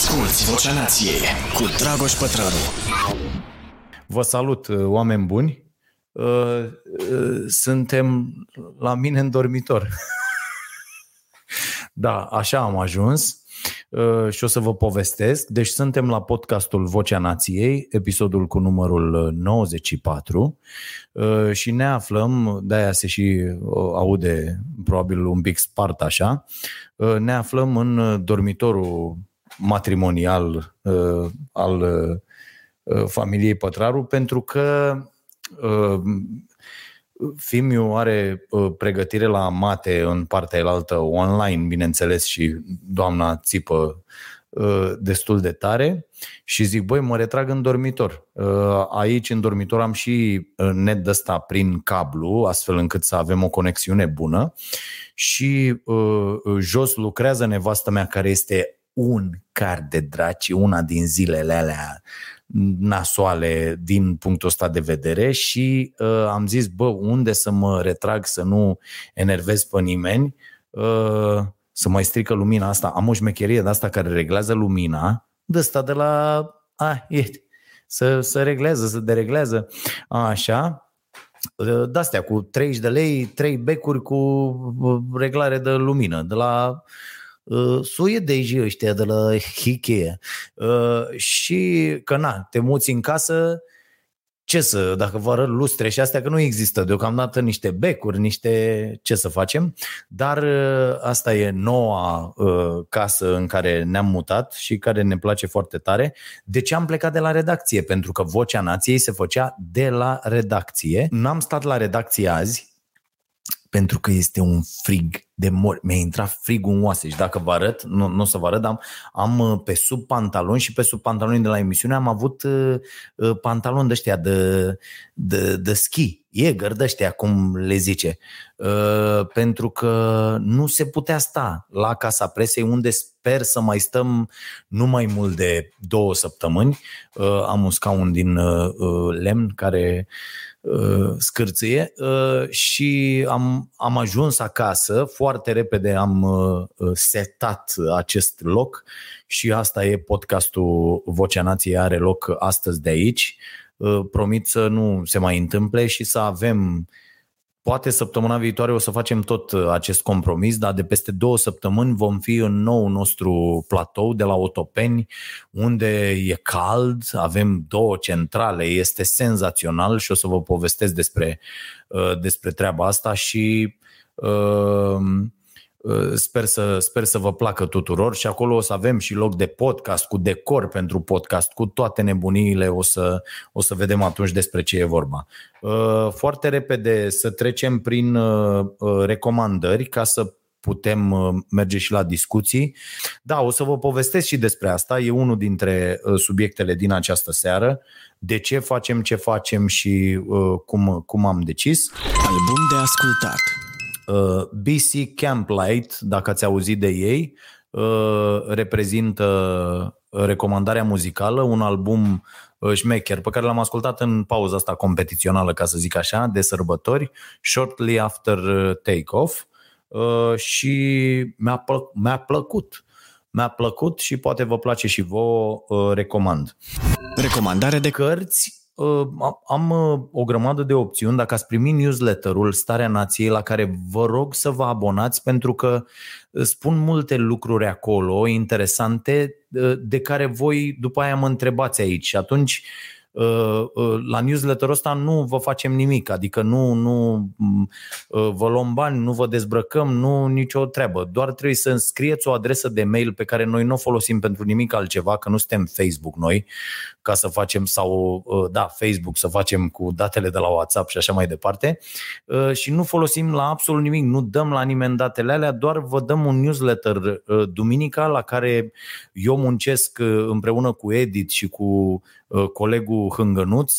Asculți Vocea Nației cu Dragoș Pătrălu. Vă salut, uh, oameni buni. Uh, uh, suntem la mine în dormitor. Da, așa am ajuns și o să vă povestesc. Deci suntem la podcastul Vocea Nației, episodul cu numărul 94 și ne aflăm, de-aia se și aude probabil un pic spart așa, ne aflăm în dormitorul matrimonial uh, al uh, familiei Pătraru pentru că uh, Fimiu are uh, pregătire la mate în partea elaltă online, bineînțeles, și doamna țipă uh, destul de tare și zic, băi, mă retrag în dormitor. Uh, aici, în dormitor, am și net de ăsta prin cablu, astfel încât să avem o conexiune bună și jos lucrează nevastă mea care este un car de draci, una din zilele alea nasoale din punctul ăsta de vedere și uh, am zis, bă, unde să mă retrag să nu enervez pe nimeni, uh, să mai strică lumina asta. Am o șmecherie de asta care reglează lumina, de asta de la... A, e, să, să reglează, să dereglează. Așa, uh, de-astea cu 30 de lei, 3 becuri cu uh, reglare de lumină, de la uh, suedezii ăștia de la Ikea uh, și că na, te muți în casă ce să, dacă vă arăt lustre și astea, că nu există deocamdată niște becuri, niște ce să facem, dar uh, asta e noua uh, casă în care ne-am mutat și care ne place foarte tare. De ce am plecat de la redacție? Pentru că Vocea Nației se făcea de la redacție. N-am stat la redacție azi, pentru că este un frig de mor. Mi-a intrat frigul în oase și dacă vă arăt, nu, nu o să vă arăt, am, am uh, pe sub pantaloni și pe sub pantaloni de la emisiune am avut uh, uh pantaloni de ăștia de, de, de ski, Jäger de ăștia, cum le zice, uh, pentru că nu se putea sta la Casa Presei unde sper să mai stăm nu mai mult de două săptămâni. Uh, am un scaun din uh, uh lemn care uh, Uh, scârție uh, și am, am ajuns acasă, foarte repede am uh, setat acest loc și asta e podcastul Vocea Nației are loc astăzi de aici. Promit să nu se mai întâmple și să avem Poate săptămâna viitoare o să facem tot uh, acest compromis, dar de peste două săptămâni vom fi în nou nostru platou de la Otopeni, unde e cald, avem două centrale, este senzațional și o să vă povestesc despre, uh, despre treaba asta și uh, Uh, sper să, sper să vă placă tuturor și acolo o să avem și loc de podcast, cu decor pentru podcast, cu toate nebuniile, o să, o să vedem atunci despre ce e vorba. Uh, foarte repede să trecem prin uh, recomandări ca să putem merge și la discuții. Da, o să vă povestesc și despre asta. E unul dintre subiectele din această seară. De ce facem ce facem și cum, cum am decis. Album de ascultat. Uh, BC Camplight, dacă ați auzit de ei, uh, reprezintă recomandarea muzicală, un album uh, șmecher pe care l-am ascultat în pauza asta competițională, ca să zic așa, de sărbători, shortly after take-off și mi-a, plă- mi-a plăcut. Mi-a plăcut și poate vă place și vouă, recomand. Recomandare de cărți Uh, am uh, o grămadă de opțiuni. Dacă ați primit newsletterul Starea Nației, la care vă rog să vă abonați, pentru că uh, spun multe lucruri acolo interesante de care voi după aia mă întrebați aici. Și atunci Uh, uh, la newsletterul ăsta nu vă facem nimic, adică nu, nu uh, vă luăm bani, nu vă dezbrăcăm, nu nicio treabă. Doar trebuie să înscrieți o adresă de mail pe care noi nu o folosim pentru nimic altceva, că nu suntem Facebook noi, ca să facem sau, da, Facebook, să facem cu datele de la WhatsApp și așa mai departe. Și nu folosim la absolut nimic, nu dăm la nimeni datele alea, doar vă dăm un newsletter duminica la care eu muncesc împreună cu Edit și cu Uh, colegul Hângănuț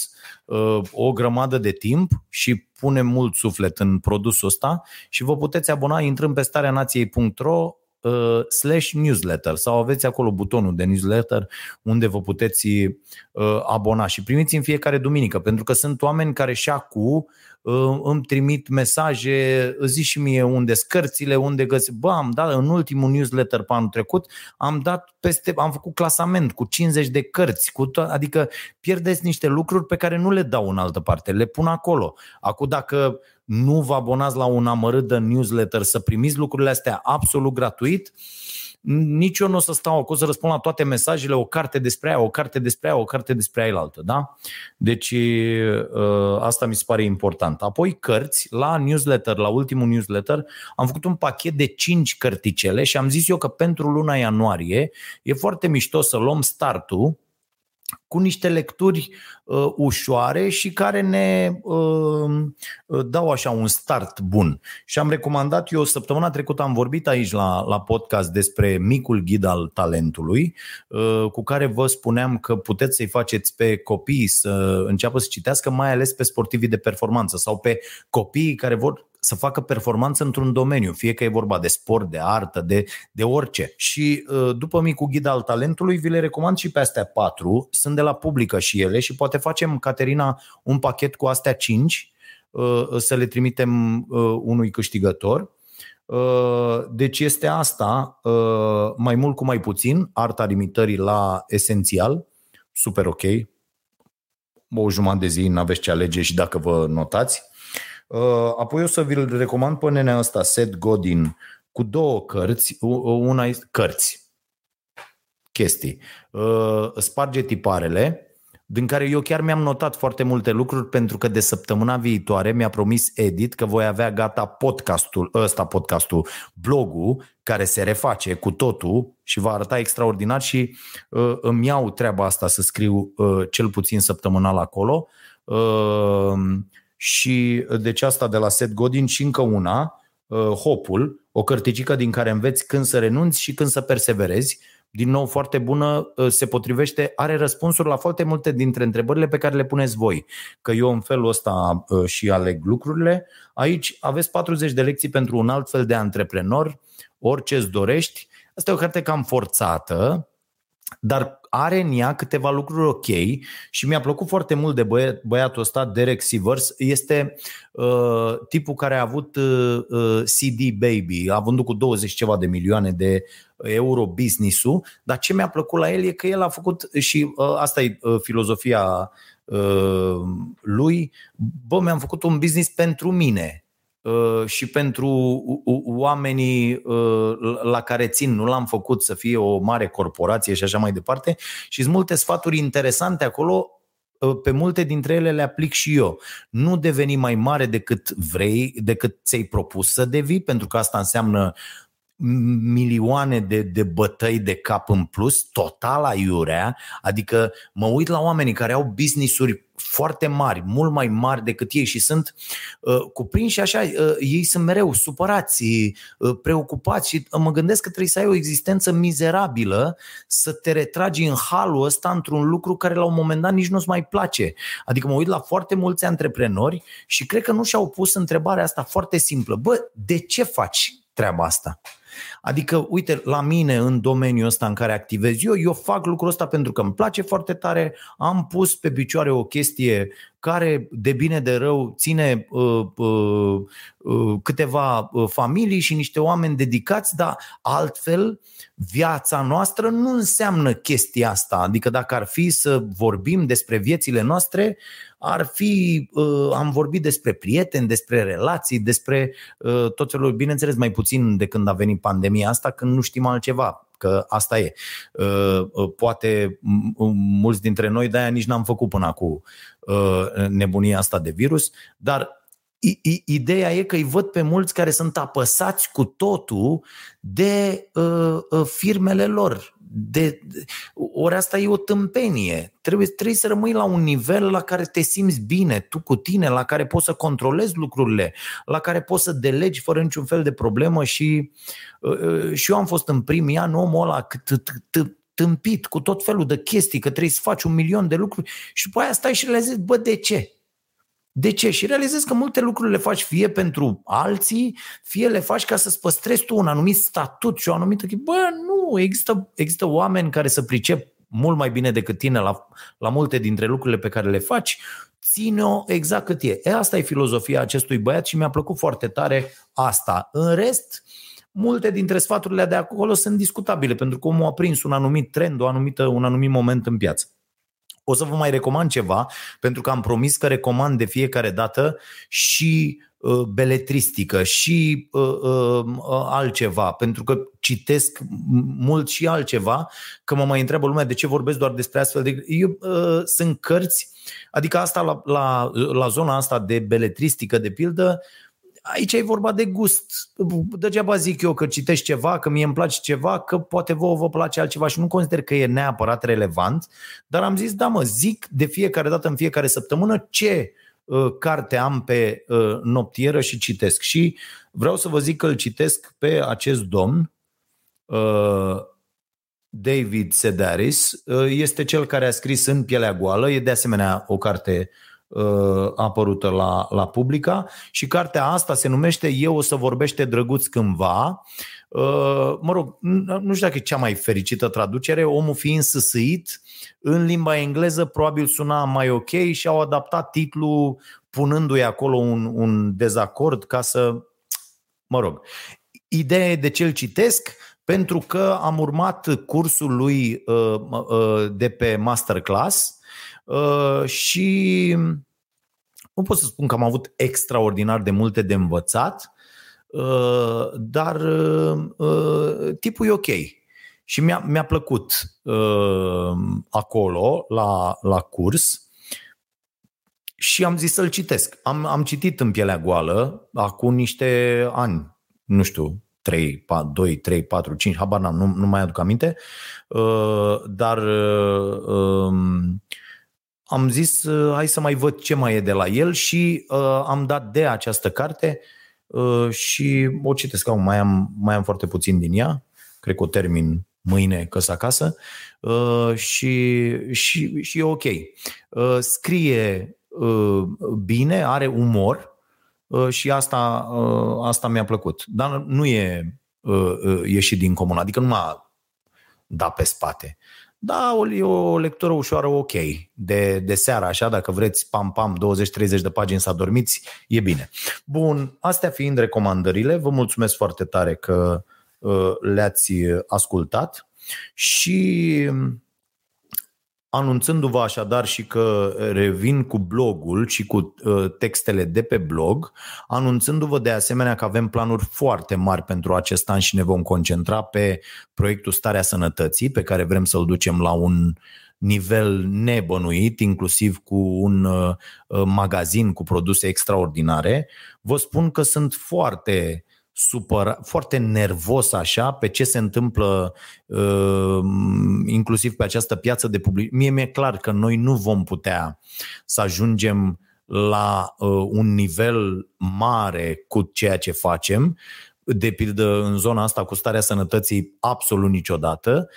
uh, o grămadă de timp și punem mult suflet în produsul ăsta și vă puteți abona intrând pe stareanației.ro uh, slash newsletter. Sau aveți acolo butonul de newsletter unde vă puteți uh, abona și primiți în fiecare duminică, pentru că sunt oameni care și acum uh, îmi trimit mesaje, zi și mie unde scărțile, unde găsi. Bă, am dat în ultimul newsletter pe anul trecut, am dat peste, am făcut clasament cu 50 de cărți, cu to- adică pierdeți niște lucruri pe care nu le dau în altă parte, le pun acolo. Acum dacă nu vă abonați la un amărât de newsletter să primiți lucrurile astea absolut gratuit, nici eu nu o să stau acolo să răspund la toate mesajele, o carte despre aia, o carte despre aia, o carte despre aia altă, da? Deci ă, asta mi se pare important. Apoi cărți, la newsletter, la ultimul newsletter, am făcut un pachet de 5 cărticele și am zis eu că pentru luna ianuarie e foarte mișto să luăm startul cu niște lecturi uh, ușoare și care ne uh, dau așa un start bun. Și am recomandat, eu săptămâna trecută am vorbit aici la, la podcast despre micul ghid al talentului, uh, cu care vă spuneam că puteți să-i faceți pe copii să înceapă să citească, mai ales pe sportivii de performanță sau pe copiii care vor să facă performanță într-un domeniu, fie că e vorba de sport, de artă, de, de orice. Și uh, după micul ghid al talentului, vi le recomand și pe astea patru, sunt de la publică și ele și poate facem, Caterina, un pachet cu astea cinci, uh, să le trimitem uh, unui câștigător. Deci este asta, mai mult cu mai puțin, arta limitării la esențial, super ok, o jumătate de zi, n-aveți ce alege și dacă vă notați. Uh, apoi o să vi-l recomand pe nenea ăsta, Seth Godin, cu două cărți. Una este cărți, chestii. Uh, sparge tiparele, din care eu chiar mi-am notat foarte multe lucruri pentru că de săptămâna viitoare mi-a promis Edit că voi avea gata podcastul, ăsta podcastul, blogul care se reface cu totul și va arăta extraordinar și uh, îmi iau treaba asta să scriu uh, cel puțin săptămânal acolo. Uh, și uh, deci asta de la Seth Godin și încă una, uh, Hopul, o cărticică din care înveți când să renunți și când să perseverezi. Din nou, foarte bună, uh, se potrivește, are răspunsuri la foarte multe dintre întrebările pe care le puneți voi. Că eu în felul ăsta și aleg lucrurile. Aici aveți 40 de lecții pentru un alt fel de antreprenor, orice îți dorești. Asta e o carte cam forțată, dar are în ea câteva lucruri ok și mi-a plăcut foarte mult de băiat, băiatul ăsta, Derek Sivers. Este uh, tipul care a avut uh, uh CD Baby, a vândut cu 20 ceva de milioane de euro business-ul, dar ce mi-a plăcut la el e că el a făcut și uh, asta e uh, filozofia uh, lui, bă, mi-am făcut un business pentru mine Uh, și pentru oamenii uh, la care țin. Nu l-am făcut să fie o mare corporație și așa mai departe. Și sunt multe sfaturi interesante acolo uh, pe multe dintre ele le aplic și eu. Nu deveni mai mare decât vrei, decât ți-ai propus să devii, pentru că asta înseamnă milioane de, de bătăi de cap în plus, total aiurea, adică mă uit la oamenii care au business-uri foarte mari, mult mai mari decât ei și sunt uh, cuprinși așa, uh, ei sunt mereu supărați, uh, preocupați și uh, mă gândesc că trebuie să ai o existență mizerabilă să te retragi în halul ăsta într-un lucru care la un moment dat nici nu-ți mai place. Adică mă uit la foarte mulți antreprenori și cred că nu și-au pus întrebarea asta foarte simplă. Bă, de ce faci treaba asta? Adică, uite, la mine în domeniul ăsta în care activez eu, eu fac lucrul ăsta pentru că îmi place foarte tare, am pus pe picioare o chestie care de bine de rău ține uh, uh, uh, câteva uh, familii și niște oameni dedicați, dar altfel viața noastră nu înseamnă chestia asta. Adică dacă ar fi să vorbim despre viețile noastre, ar fi, uh, am vorbit despre prieteni, despre relații, despre uh, tot felul, bineînțeles mai puțin de când a venit pandemia asta, când nu știm altceva că asta e. Uh, uh, poate mulți dintre noi de-aia nici n-am făcut până acum uh, nebunia asta de virus, dar Ideea e că îi văd pe mulți care sunt apăsați cu totul de uh, uh, firmele lor. De, de, ori asta e o tâmpenie. Trebuie, trebuie să rămâi la un nivel la care te simți bine, tu cu tine, la care poți să controlezi lucrurile, la care poți să delegi fără niciun fel de problemă și, uh, uh și eu am fost în primii ani omul ăla cât, tâmpit cu tot felul de chestii, că trebuie să faci un milion de lucruri și după aia stai și le zici, bă, de ce? De ce? Și realizezi că multe lucruri le faci fie pentru alții, fie le faci ca să-ți păstrezi tu un anumit statut și o anumită... Bă, nu, există, există oameni care să pricep mult mai bine decât tine la, la multe dintre lucrurile pe care le faci, ține-o exact cât e. e. Asta e filozofia acestui băiat și mi-a plăcut foarte tare asta. În rest, multe dintre sfaturile de acolo sunt discutabile, pentru că omul a prins un anumit trend, o anumită, un anumit moment în piață. O să vă mai recomand ceva, pentru că am promis că recomand de fiecare dată și uh, beletristică și uh, uh, altceva, pentru că citesc mult și altceva, că mă mai întreabă lumea de ce vorbesc doar despre astfel de... Eu, uh, sunt cărți, adică asta la, la, la zona asta de beletristică, de pildă, aici e vorba de gust. Degeaba zic eu că citești ceva, că mie îmi place ceva, că poate vouă vă place altceva și nu consider că e neapărat relevant, dar am zis, da mă, zic de fiecare dată, în fiecare săptămână, ce uh, carte am pe uh, noptieră și citesc. Și vreau să vă zic că îl citesc pe acest domn, uh, David Sedaris, uh, este cel care a scris În pielea goală, e de asemenea o carte uh, apărută la, la Publica și cartea asta se numește Eu o să vorbește drăguț cândva. Uh, mă rog, nu știu dacă e cea mai fericită traducere, omul fiind săsăit în limba engleză probabil suna mai ok și au adaptat titlul punându-i acolo un, un dezacord ca să, mă rog, ideea e de ce îl citesc, pentru că am urmat cursul lui uh, uh, de pe masterclass uh, și nu pot să spun că am avut extraordinar de multe de învățat, uh, dar uh, tipul e ok. Și mi-a, mi-a plăcut uh, acolo, la, la curs, și am zis să-l citesc. Am, am citit în pielea goală acum niște ani, nu știu, 3, 4, 2, 3, 4, 5, habar n-am, nu, nu mai aduc aminte, uh, dar uh, um, am zis uh, hai să mai văd ce mai e de la el și am dat de această carte și o citesc acum, mai am, mai am foarte puțin din ea, cred că o termin mâine că acasă și, și, și e ok. Scrie bine, are umor, Uh, și asta, uh, asta mi-a plăcut. Dar nu e uh, ieșit din comun, adică nu m-a dat pe spate. Da, e o lectură ușoară ok. De, de seară, așa, dacă vreți, pam, pam, 20-30 de pagini să adormiți, e bine. Bun, astea fiind recomandările, vă mulțumesc foarte tare că uh, le-ați ascultat și Anunțându-vă așadar și că revin cu blogul și cu uh, textele de pe blog, anunțându-vă de asemenea că avem planuri foarte mari pentru acest an și ne vom concentra pe proiectul Starea Sănătății, pe care vrem să-l ducem la un nivel nebănuit, inclusiv cu un uh, magazin cu produse extraordinare. Vă spun că sunt foarte supăra, foarte nervos așa pe ce se întâmplă uh, inclusiv pe această piață de public. Mie mi-e clar că noi nu vom putea să ajungem la uh, un nivel mare cu ceea ce facem, de pildă în zona asta cu starea sănătății absolut niciodată, uh,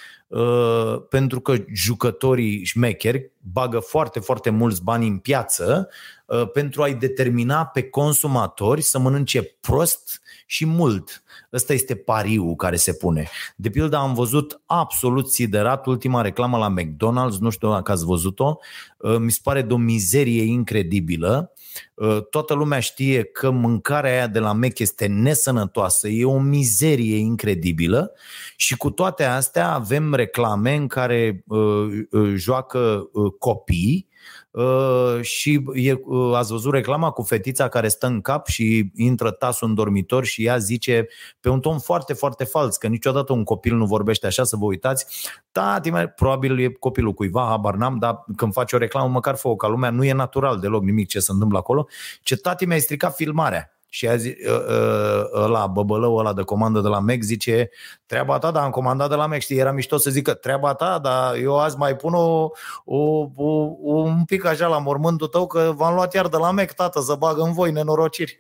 pentru că jucătorii șmecheri bagă foarte, foarte mulți bani în piață uh, pentru a-i determina pe consumatori să mănânce prost și mult. Ăsta este pariul care se pune. De pildă am văzut absolut siderat ultima reclamă la McDonald's, nu știu dacă ați văzut-o, uh, mi se pare de o mizerie incredibilă. Uh, toată lumea știe că mâncarea aia de la Mac este nesănătoasă, e o mizerie incredibilă și cu toate astea avem reclame în care uh, joacă copii Uh, și e, uh, ați văzut reclama cu fetița care stă în cap și intră tasul în dormitor și ea zice pe un ton foarte, foarte fals, că niciodată un copil nu vorbește așa, să vă uitați. Tati, mai, probabil e copilul cuiva, habar n-am, dar când faci o reclamă, măcar fă ca lumea, nu e natural deloc nimic ce se întâmplă acolo. Ce tati mi-a stricat filmarea și azi ă, ă, ăla, băbălău ăla de comandă de la Mac zice treaba ta, dar am comandat de la Mac, știi, era mișto să zică treaba ta, dar eu azi mai pun o, o, o, un pic așa la mormântul tău că v-am luat iar de la Mac, tată, să bagă în voi nenorociri.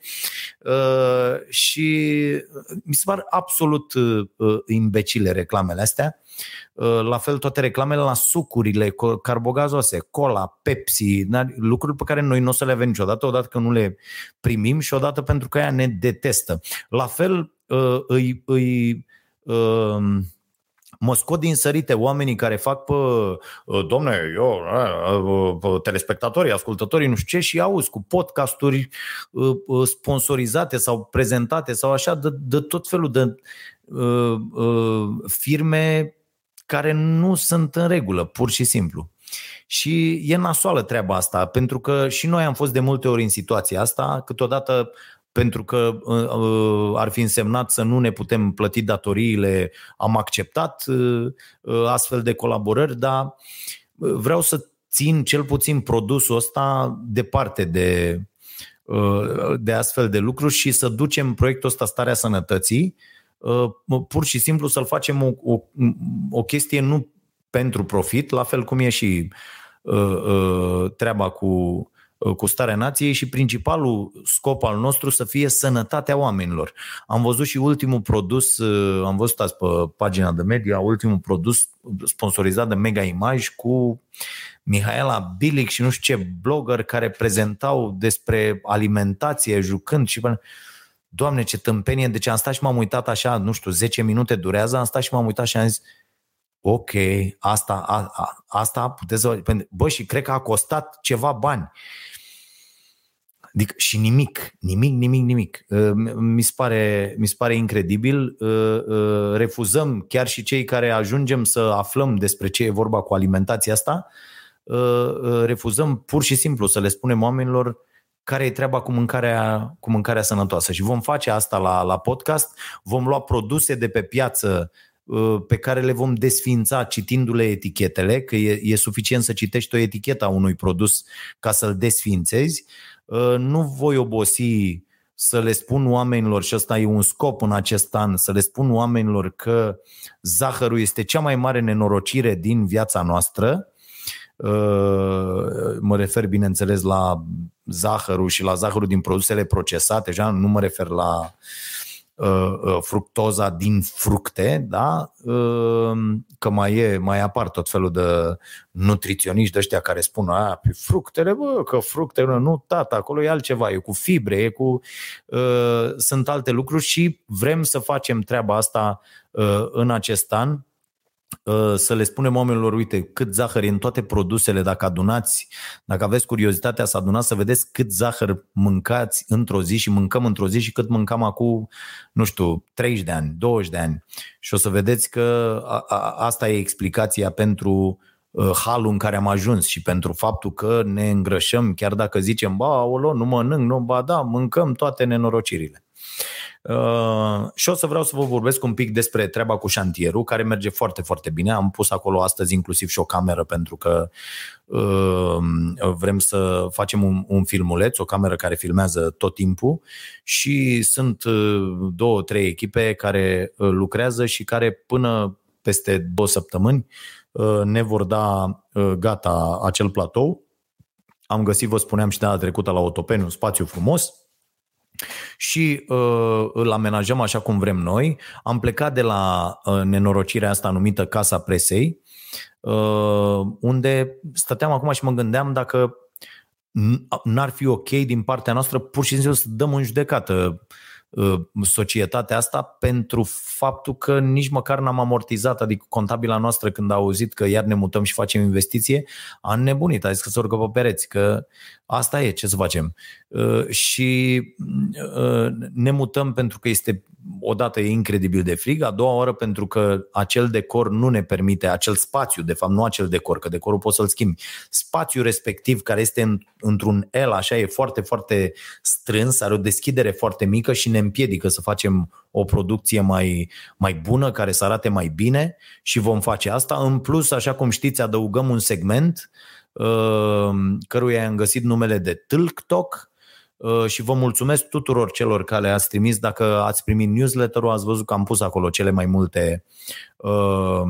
Uh, și mi se par absolut uh, imbecile reclamele astea. La fel toate reclamele la sucurile carbogazoase, cola, Pepsi, lucruri pe care noi nu o să le avem niciodată, odată că nu le primim și odată pentru că ea ne detestă. La fel îi, îi mă scot din sărite oamenii care fac pe, uh, domne, eu, uh, pe telespectatorii, ascultătorii, nu știu ce, și auzi cu podcasturi uh, sponsorizate sau prezentate sau așa, de, de tot felul de uh, uh, firme care nu sunt în regulă, pur și simplu. Și e nasoală treaba asta, pentru că și noi am fost de multe ori în situația asta, câteodată pentru că uh, uh, ar fi însemnat să nu ne putem plăti datoriile, am acceptat uh, astfel de colaborări, dar vreau să țin cel puțin produsul ăsta departe de, de astfel de lucruri și să ducem proiectul ăsta Starea Sănătății, pur și simplu să-l facem o, o, o chestie nu pentru profit, la fel cum e și treaba cu Uh, cu starea nației și principalul scop al nostru să fie sănătatea oamenilor. Am văzut și ultimul produs, uh, am văzut azi pe pagina de media, ultimul produs sponsorizat de Mega Image cu Mihaela Bilic și nu știu ce blogger care prezentau despre alimentație jucând și Doamne, ce tâmpenie, deci am stat și m-am uitat așa, nu știu, 10 minute durează, am stat și m-am uitat și am zis, ok, asta, a, a, asta puteți să... Bă, și cred că a costat ceva bani. Adică și nimic, nimic, nimic, nimic. Uh, mi se pare, mi se pare incredibil. Uh, uh, refuzăm chiar și cei care ajungem să aflăm despre ce e vorba cu alimentația asta, refuzăm pur și simplu să le spunem oamenilor care e treaba cu mâncarea, cu mâncarea sănătoasă. Și vom face asta la, la podcast, vom lua produse de pe piață pe care le vom desfința citindu-le etichetele, că e, e suficient să citești o etichetă a unui produs ca să-l desfințezi Uh, nu voi obosi să le spun oamenilor, și ăsta e un scop în acest an, să le spun oamenilor că zahărul este cea mai mare nenorocire din viața noastră. Uh, mă refer, bineînțeles, la zahărul și la zahărul din produsele procesate, deja nu mă refer la uh, Uh, uh, fructoza din fructe, da? Uh, că mai e, mai apar tot felul de nutriționiști de ăștia care spun a, pe fructele, bă, că fructele, nu, tata, acolo e altceva, e cu fibre, e cu... Uh, sunt alte lucruri și vrem să facem treaba asta uh, în acest an Uh, să le spunem oamenilor, uite, cât zahăr e în toate produsele, dacă adunați, dacă aveți curiozitatea să adunați, să vedeți cât zahăr mâncați într-o zi și mâncăm într-o zi și cât mâncam acum, nu știu, 30 de ani, 20 de ani. Și o să vedeți că a, a, asta e explicația pentru uh, halul în care am ajuns și pentru faptul că ne îngrășăm, chiar dacă zicem, ba, olo, nu mănânc, nu, ba da, mâncăm toate nenorocirile. Uh, și o să vreau să vă vorbesc un pic despre treaba cu șantierul, care merge foarte, foarte bine. Am pus acolo astăzi inclusiv și o cameră pentru că uh, vrem să facem un, un filmuleț, o cameră care filmează tot timpul și sunt uh, două, trei echipe care uh, lucrează și care până peste două săptămâni uh, ne vor da uh, gata acel platou. Am găsit, vă spuneam și data trecută la Otopeni, un spațiu frumos, și uh, îl amenajăm așa cum vrem noi. Am plecat de la uh, nenorocirea asta numită Casa Presei, uh, unde stăteam acum și mă gândeam dacă n-ar fi ok din partea noastră pur și simplu să dăm în judecată uh, societatea asta pentru faptul că nici măcar n-am amortizat, adică contabila noastră când a auzit că iar ne mutăm și facem investiție, a nebunit, a zis că se urcă pe pereți, că asta e, ce să facem. Uh, și uh, ne mutăm pentru că este odată e incredibil de frig, a doua oară pentru că acel decor nu ne permite, acel spațiu, de fapt nu acel decor, că decorul poți să-l schimbi, spațiul respectiv care este în, într-un L, așa e foarte, foarte strâns, are o deschidere foarte mică și ne împiedică să facem o producție mai, mai bună, care să arate mai bine și vom face asta. În plus, așa cum știți, adăugăm un segment uh, căruia am găsit numele de TikTok, Uh, și vă mulțumesc tuturor celor care ați trimis. Dacă ați primit newsletter-ul, ați văzut că am pus acolo cele mai multe uh,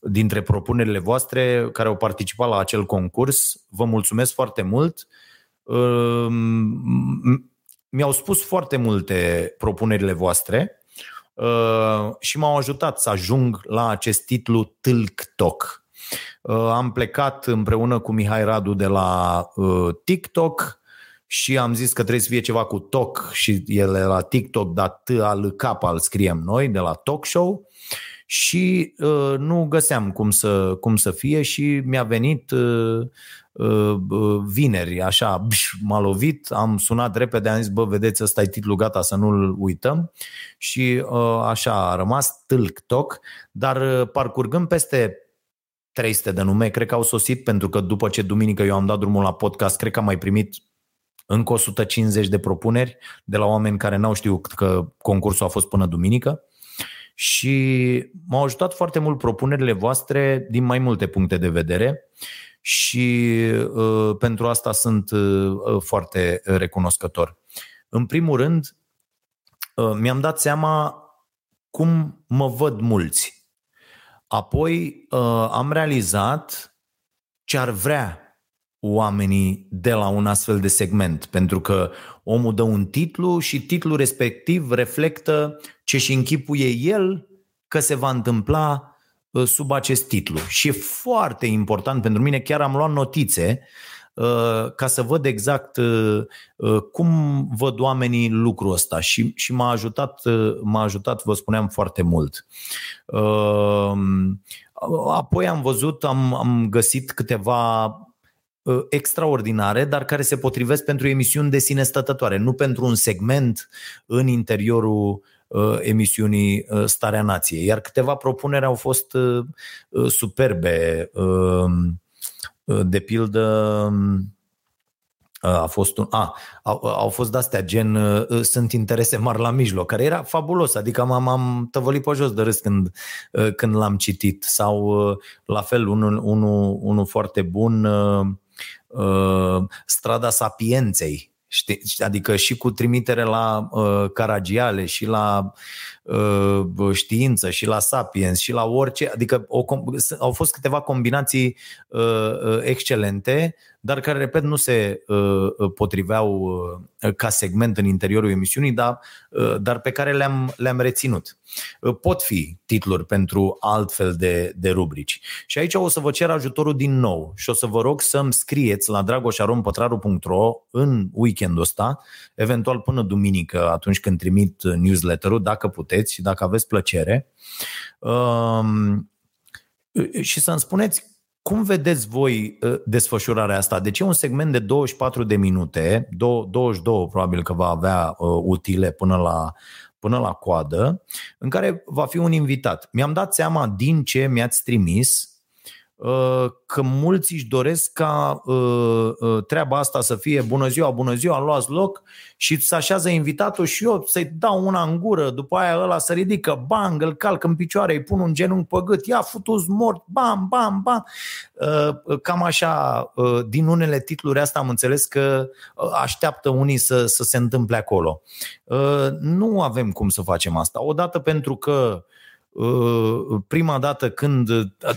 dintre propunerile voastre care au participat la acel concurs. Vă mulțumesc foarte mult. Uh, mi-au spus foarte multe propunerile voastre uh, și m-au ajutat să ajung la acest titlu TikTok. Uh, am plecat împreună cu Mihai Radu de la uh, TikTok și am zis că trebuie să fie ceva cu TOC și el e la TikTok, dar T al K al scriem noi de la Talk Show. Și uh, nu găseam cum să, cum să fie și mi-a venit uh, uh, vineri, așa, bș, m-a lovit, am sunat repede, am zis, bă, vedeți, ăsta e titlul, gata, să nu-l uităm. Și uh, așa a rămas tâlc toc, dar uh, parcurgând peste 300 de nume, cred că au sosit pentru că după ce duminică eu am dat drumul la podcast, cred că am mai primit încă 150 de propuneri de la oameni care n-au știut că concursul a fost până duminică și m-au ajutat foarte mult propunerile voastre din mai multe puncte de vedere și uh, pentru asta sunt uh, foarte recunoscător. În primul rând, uh, mi-am dat seama cum mă văd mulți. Apoi uh, am realizat ce ar vrea oamenii de la un astfel de segment, pentru că omul dă un titlu și titlul respectiv reflectă ce și închipuie el că se va întâmpla uh, sub acest titlu. Și e foarte important pentru mine, chiar am luat notițe uh, ca să văd exact uh, cum văd oamenii lucrul ăsta și, și m-a ajutat, m-a ajutat, vă spuneam, foarte mult. Apoi am văzut, am, am găsit câteva Uh, extraordinare, dar care se potrivesc pentru emisiuni de sine stătătoare, nu pentru un segment în interiorul uh, emisiunii uh, Starea Nației. Iar câteva propuneri au fost superbe. De pildă, a fost un. A, au, au fost de-astea, gen sunt interese mari la mijloc, care era fabulos, adică m-am, am tăvălit pe jos de râs când, când l-am citit. Sau la fel, unul, unul, unul foarte bun, uh, strada sapienței, știi? adică și cu trimitere la uh, Caragiale și la uh, știință și la sapiens și la orice, adică o, au fost câteva combinații uh, uh, excelente dar care, repet, nu se uh, uh, potriveau uh, ca segment în interiorul emisiunii, dar, uh, dar pe care le-am, le-am reținut. Uh, pot fi titluri pentru altfel de, de rubrici. Și aici o să vă cer ajutorul din nou și o să vă rog să-mi scrieți la dragoșarompătraru.ro în weekendul ăsta, eventual până duminică, atunci când trimit newsletter-ul, dacă puteți și dacă aveți plăcere. Uh, și să-mi spuneți cum vedeți voi uh, desfășurarea asta? Deci e un segment de 24 de minute, 22 probabil că va avea uh, utile până la, până la coadă, în care va fi un invitat. Mi-am dat seama din ce mi-ați trimis Uh, că mulți își doresc ca uh, uh, treaba asta să fie bună ziua, bună ziua, luați loc și să așează invitatul și eu să-i dau una în gură, după aia ăla să ridică, bang, îl calc în picioare, îi pun un genunchi pe gât, ia futus mort, bam, bam, bam. Cam așa, din unele titluri astea am înțeles că așteaptă unii să, să se întâmple acolo. Nu avem cum să facem asta. Odată pentru că Uh, prima dată când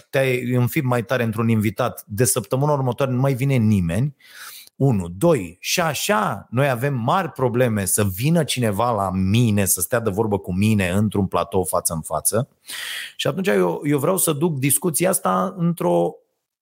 te-ai înfipt mai tare într-un invitat, de săptămâna următoare nu mai vine nimeni, unu, doi, și așa noi avem mari probleme să vină cineva la mine, să stea de vorbă cu mine într-un platou față în față. Și atunci eu, eu vreau să duc discuția asta într-o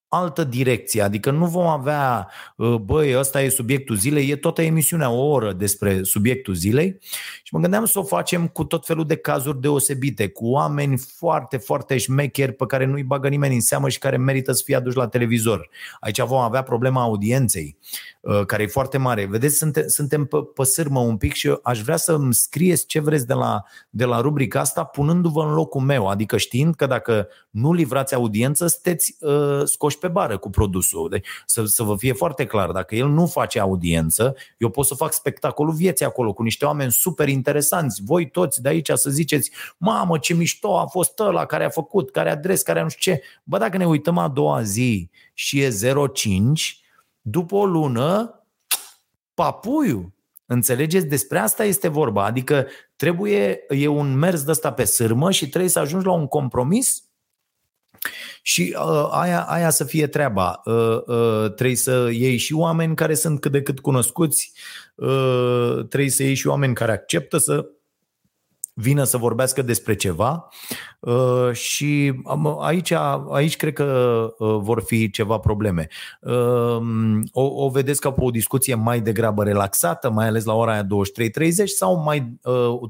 altă direcție, adică nu vom avea, uh, băi, ăsta e subiectul zilei, e toată emisiunea o oră despre subiectul zilei și mă gândeam să o facem cu tot felul de cazuri deosebite, cu oameni foarte, foarte șmecheri pe care nu-i bagă nimeni în seamă și care merită să fie aduși la televizor. Aici vom avea problema audienței, uh, care e foarte mare. Vedeți, suntem, suntem pe, pe sârmă un pic și aș vrea să îmi scrieți ce vreți de la, de la rubrica asta, punându-vă în locul meu, adică știind că dacă nu livrați audiență, sunteți uh, scoși pe bară cu produsul. Deci, să, să vă fie foarte clar, dacă el nu face audiență, eu pot să fac spectacolul vieții acolo cu niște oameni super interesanți. Voi toți de aici să ziceți, mamă ce mișto a fost ăla care a făcut, care adres, care nu știu ce. Bă, dacă ne uităm a doua zi și e 0,5, după o lună, papuiu, Înțelegeți? Despre asta este vorba. Adică trebuie, e un mers de ăsta pe sârmă și trebuie să ajungi la un compromis și uh, aia, aia să fie treaba. Uh, uh, trebuie să iei și oameni care sunt cât de cât cunoscuți, uh, trebuie să iei și oameni care acceptă să vină să vorbească despre ceva uh, și aici, aici cred că uh, vor fi ceva probleme. Uh, o, o vedeți ca pe o discuție mai degrabă relaxată, mai ales la ora aia 23.30 sau mai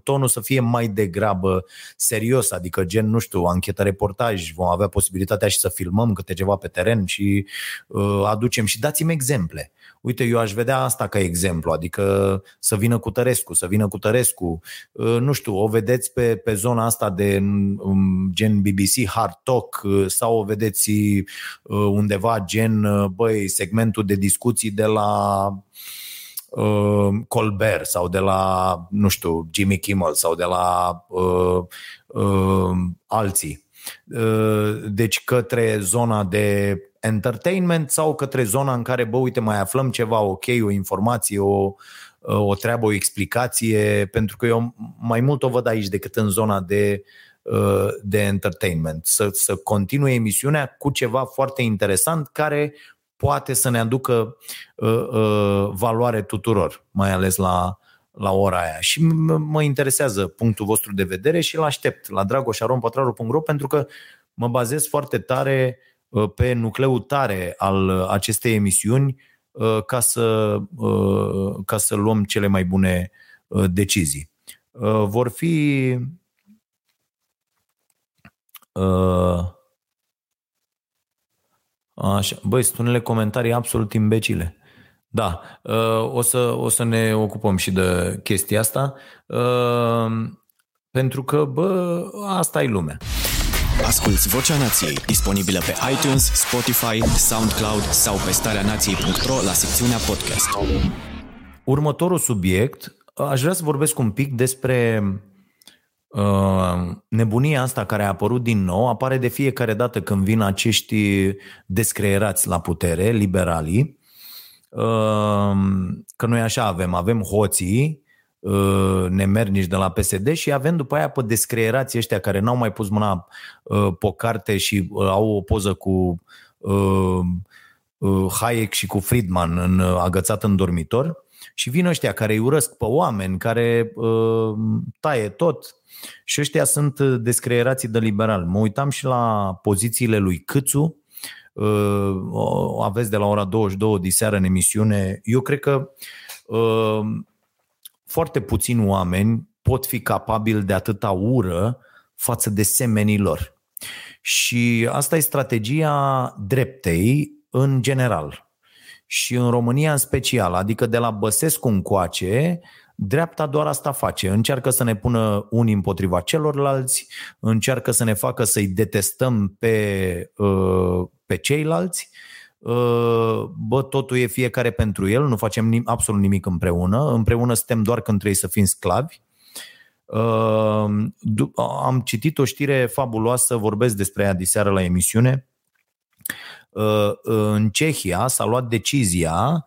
tonul să fie mai degrabă serios, adică gen, nu știu, anchetă reportaj, vom avea posibilitatea și să filmăm câte ceva pe teren și aducem. Și dați-mi exemple uite, eu aș vedea asta ca exemplu, adică să vină cu Tărescu, să vină cu Tărescu, uh, nu știu, o vedeți pe, pe zona asta de um, gen BBC Hard Talk uh, sau o vedeți uh, undeva gen, băi, segmentul de discuții de la Colbert sau de la, nu știu, Jimmy Kimmel sau de la uh, uh, alții. Uh, deci către zona de entertainment sau către zona în care, bă, uite, mai aflăm ceva ok, o informație, o, o treabă, o explicație, pentru că eu mai mult o văd aici decât în zona de, de entertainment. Să, să continue emisiunea cu ceva foarte interesant care poate să ne aducă uh, uh, valoare tuturor, mai ales la, la ora aia. Și mă interesează punctul vostru de vedere și îl aștept la dragoșarompătraru.ro pentru că mă bazez foarte tare Uh, pe nucleul tare al acestei emisiuni uh, ca să, uh, ca să luăm cele mai bune decizii. Vor fi Așa. Băi, sunt unele comentarii absolut imbecile. Da, o să, o să ne ocupăm și de chestia asta, pentru că, bă, asta e lumea. Asculți Vocea Nației, disponibilă pe iTunes, Spotify, SoundCloud sau pe starea nației.ro la secțiunea podcast. Următorul subiect, aș vrea să vorbesc un pic despre uh, nebunia asta care a apărut din nou, apare de fiecare dată când vin acești descreerați la putere, liberalii, uh, că noi așa avem, avem hoții, Uh, nemernici de la PSD și avem după aia pe descreierații ăștia care n-au mai pus mâna uh, pe o carte și uh, au o poză cu Hayek și cu Friedman în, agățat în dormitor și vin ăștia care îi urăsc pe oameni, care taie tot și ăștia sunt descreierații de liberal. Mă uitam și la pozițiile lui Câțu, aveți de la ora 22 diseară în emisiune. Eu cred că foarte puțini oameni pot fi capabili de atâta ură față de semenii lor. Și asta e strategia dreptei în general și în România în special, adică de la Băsescu încoace, dreapta doar asta face. Încearcă să ne pună unii împotriva celorlalți, încearcă să ne facă să-i detestăm pe, uh, pe ceilalți Uh, bă, totul e fiecare pentru el, nu facem nim- absolut nimic împreună, împreună suntem doar când trebuie să fim sclavi. Uh, am citit o știre fabuloasă, vorbesc despre ea diseară la emisiune. Uh, în Cehia s-a luat decizia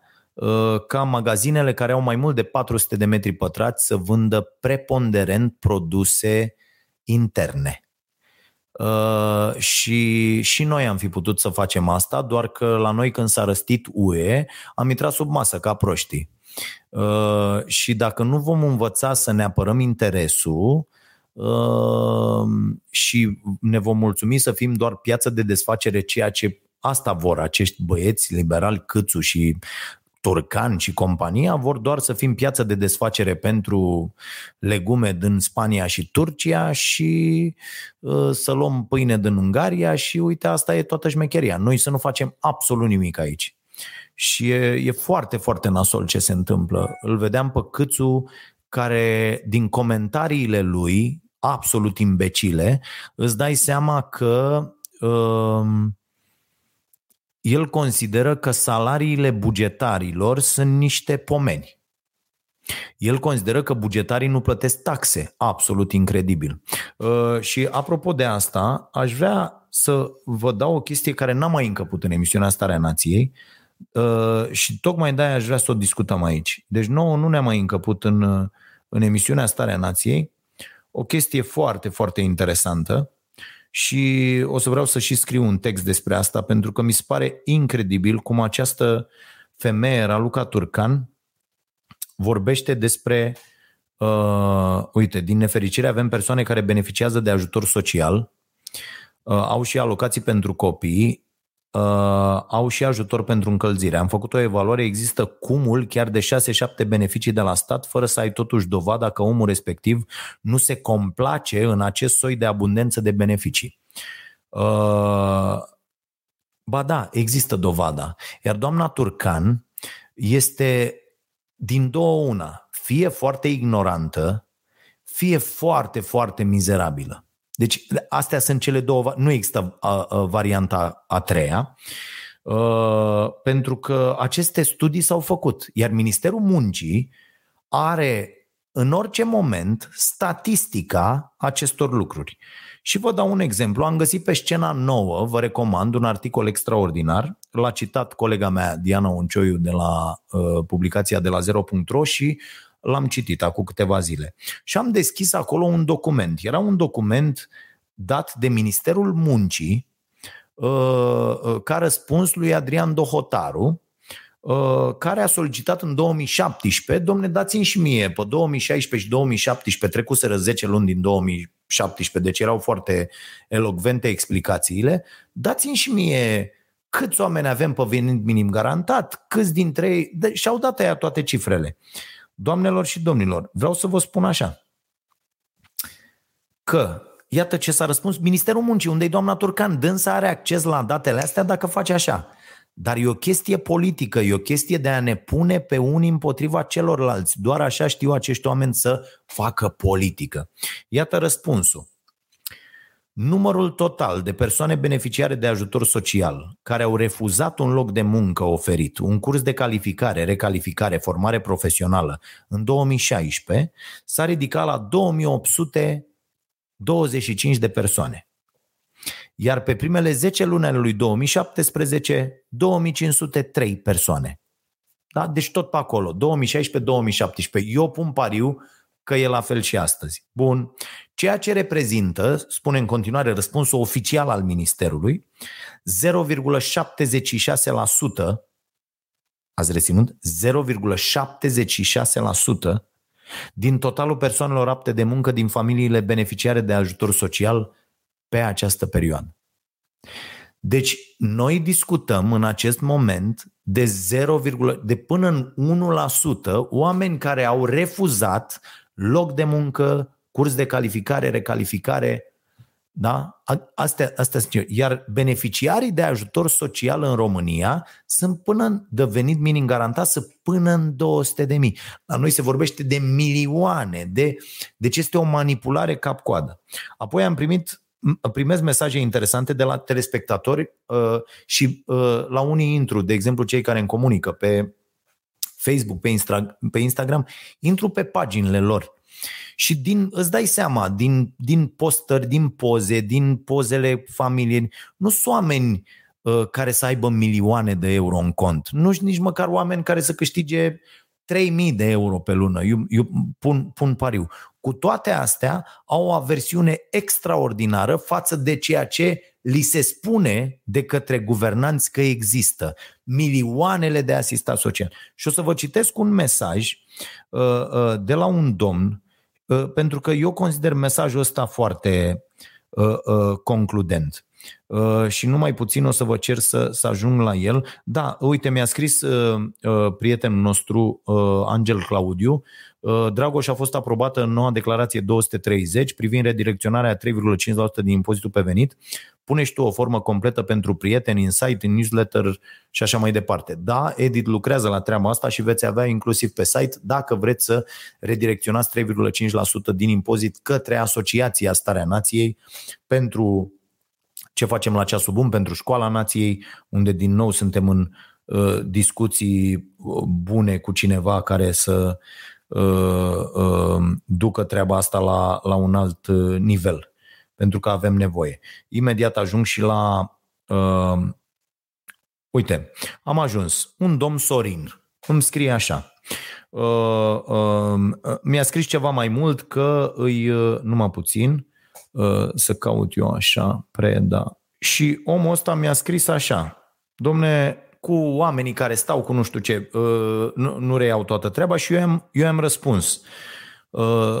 ca magazinele care au mai mult de 400 de metri pătrați să vândă preponderent produse interne. Uh, și, și noi am fi putut să facem asta, doar că la noi când s-a răstit UE am intrat sub masă ca proștii. Uh, și dacă nu vom învăța să ne apărăm interesul uh, și ne vom mulțumi să fim doar piață de desfacere, ceea ce asta vor acești băieți liberali Câțu și Turcan și compania vor doar să fim piață de desfacere pentru legume din Spania și Turcia și uh, să luăm pâine din Ungaria și uite, asta e toată șmecheria. Noi să nu facem absolut nimic aici. Și e, e foarte, foarte nasol ce se întâmplă. Îl vedeam pe Câțu care din comentariile lui, absolut imbecile, îți dai seama că uh, el consideră că salariile bugetarilor sunt niște pomeni. El consideră că bugetarii nu plătesc taxe. Absolut incredibil. Uh, și apropo de asta, aș vrea să vă dau o chestie care n-am mai încăput în emisiunea Starea Nației uh, și tocmai de-aia aș vrea să o discutăm aici. Deci nouă nu ne-a mai încăput în, în emisiunea Starea Nației o chestie foarte, foarte interesantă și o să vreau să și scriu un text despre asta pentru că mi se pare incredibil cum această femeie, Raluca Turcan, vorbește despre Uh, uite, din nefericire avem persoane care beneficiază de ajutor social, uh, au și alocații pentru copii, uh, au și ajutor pentru încălzire. Am făcut o evaluare, există cumul chiar de 6-7 beneficii de la stat, fără să ai totuși dovada că omul respectiv nu se complace în acest soi de abundență de beneficii. Uh, ba da, există dovada. Iar doamna Turcan este din două una, fie foarte ignorantă, fie foarte, foarte mizerabilă. Deci astea sunt cele două, nu există a, a, varianta a treia, a, pentru că aceste studii s-au făcut, iar Ministerul Muncii are în orice moment statistica acestor lucruri. Și vă dau un exemplu. Am găsit pe scena nouă, vă recomand, un articol extraordinar. L-a citat colega mea, Diana Uncioiu, de la uh, publicația de la Zero.ro și l-am citit acum câteva zile. Și am deschis acolo un document. Era un document dat de Ministerul Muncii uh, uh, ca răspuns lui Adrian Dohotaru, uh, care a solicitat în 2017, domne, dați-mi și mie, pe 2016 și 2017 trecuseră 10 luni din 2017, deci erau foarte elocvente explicațiile, dați-mi și mie câți oameni avem pe venit minim garantat, câți dintre ei, și-au dat aia toate cifrele. Doamnelor și domnilor, vreau să vă spun așa, că iată ce s-a răspuns Ministerul Muncii, unde e doamna Turcan, dânsa are acces la datele astea dacă face așa. Dar e o chestie politică, e o chestie de a ne pune pe unii împotriva celorlalți. Doar așa știu acești oameni să facă politică. Iată răspunsul. Numărul total de persoane beneficiare de ajutor social care au refuzat un loc de muncă oferit, un curs de calificare, recalificare, formare profesională în 2016 s-a ridicat la 2825 de persoane. Iar pe primele 10 luni ale lui 2017, 2503 persoane. Da? Deci tot pe acolo, 2016-2017. Eu pun pariu că e la fel și astăzi. Bun. Ceea ce reprezintă, spune în continuare răspunsul oficial al Ministerului, 0,76%, ați reținut? 0,76% din totalul persoanelor apte de muncă din familiile beneficiare de ajutor social pe această perioadă. Deci, noi discutăm în acest moment de 0, de până în 1% oameni care au refuzat loc de muncă, curs de calificare, recalificare, da? Astea, astea sunt Iar beneficiarii de ajutor social în România sunt până de venit minim garantat să până în 200 de mii. La noi se vorbește de milioane, de, deci este o manipulare cap-coadă. Apoi am primit primesc mesaje interesante de la telespectatori uh, și uh, la unii intru, de exemplu cei care îmi comunică pe Facebook, pe, Instra, pe Instagram, intru pe paginile lor și din, îți dai seama, din, din postări, din poze, din pozele familiei, nu sunt oameni uh, care să aibă milioane de euro în cont. Nu sunt nici măcar oameni care să câștige 3000 de euro pe lună. Eu, eu pun, pun pariu. Cu toate astea, au o aversiune extraordinară față de ceea ce li se spune de către guvernanți că există. Milioanele de asistat social. Și o să vă citesc un mesaj uh, uh, de la un domn, uh, pentru că eu consider mesajul ăsta foarte uh, uh, concludent. Uh, și numai puțin o să vă cer să, să ajung la el. Da, uite, mi-a scris uh, uh, prietenul nostru, uh, Angel Claudiu, uh, Dragoș a fost aprobată în noua declarație 230 privind redirecționarea a 3,5% din impozitul pe venit. Pune și tu o formă completă pentru prieteni în site, în newsletter și așa mai departe. Da, Edit lucrează la treaba asta și veți avea inclusiv pe site dacă vreți să redirecționați 3,5% din impozit către Asociația Starea Nației pentru ce facem la ceasul bun pentru școala nației, unde din nou suntem în uh, discuții uh, bune cu cineva care să uh, uh, ducă treaba asta la, la un alt uh, nivel, pentru că avem nevoie. Imediat ajung și la. Uh, uite, am ajuns. Un domn Sorin îmi scrie așa. Uh, uh, mi-a scris ceva mai mult că îi, uh, numai puțin, Uh, să caut eu așa, preda. Și omul ăsta mi-a scris așa, domne, cu oamenii care stau cu nu știu ce, uh, nu, nu reiau toată treaba și eu am, eu am răspuns. Uh,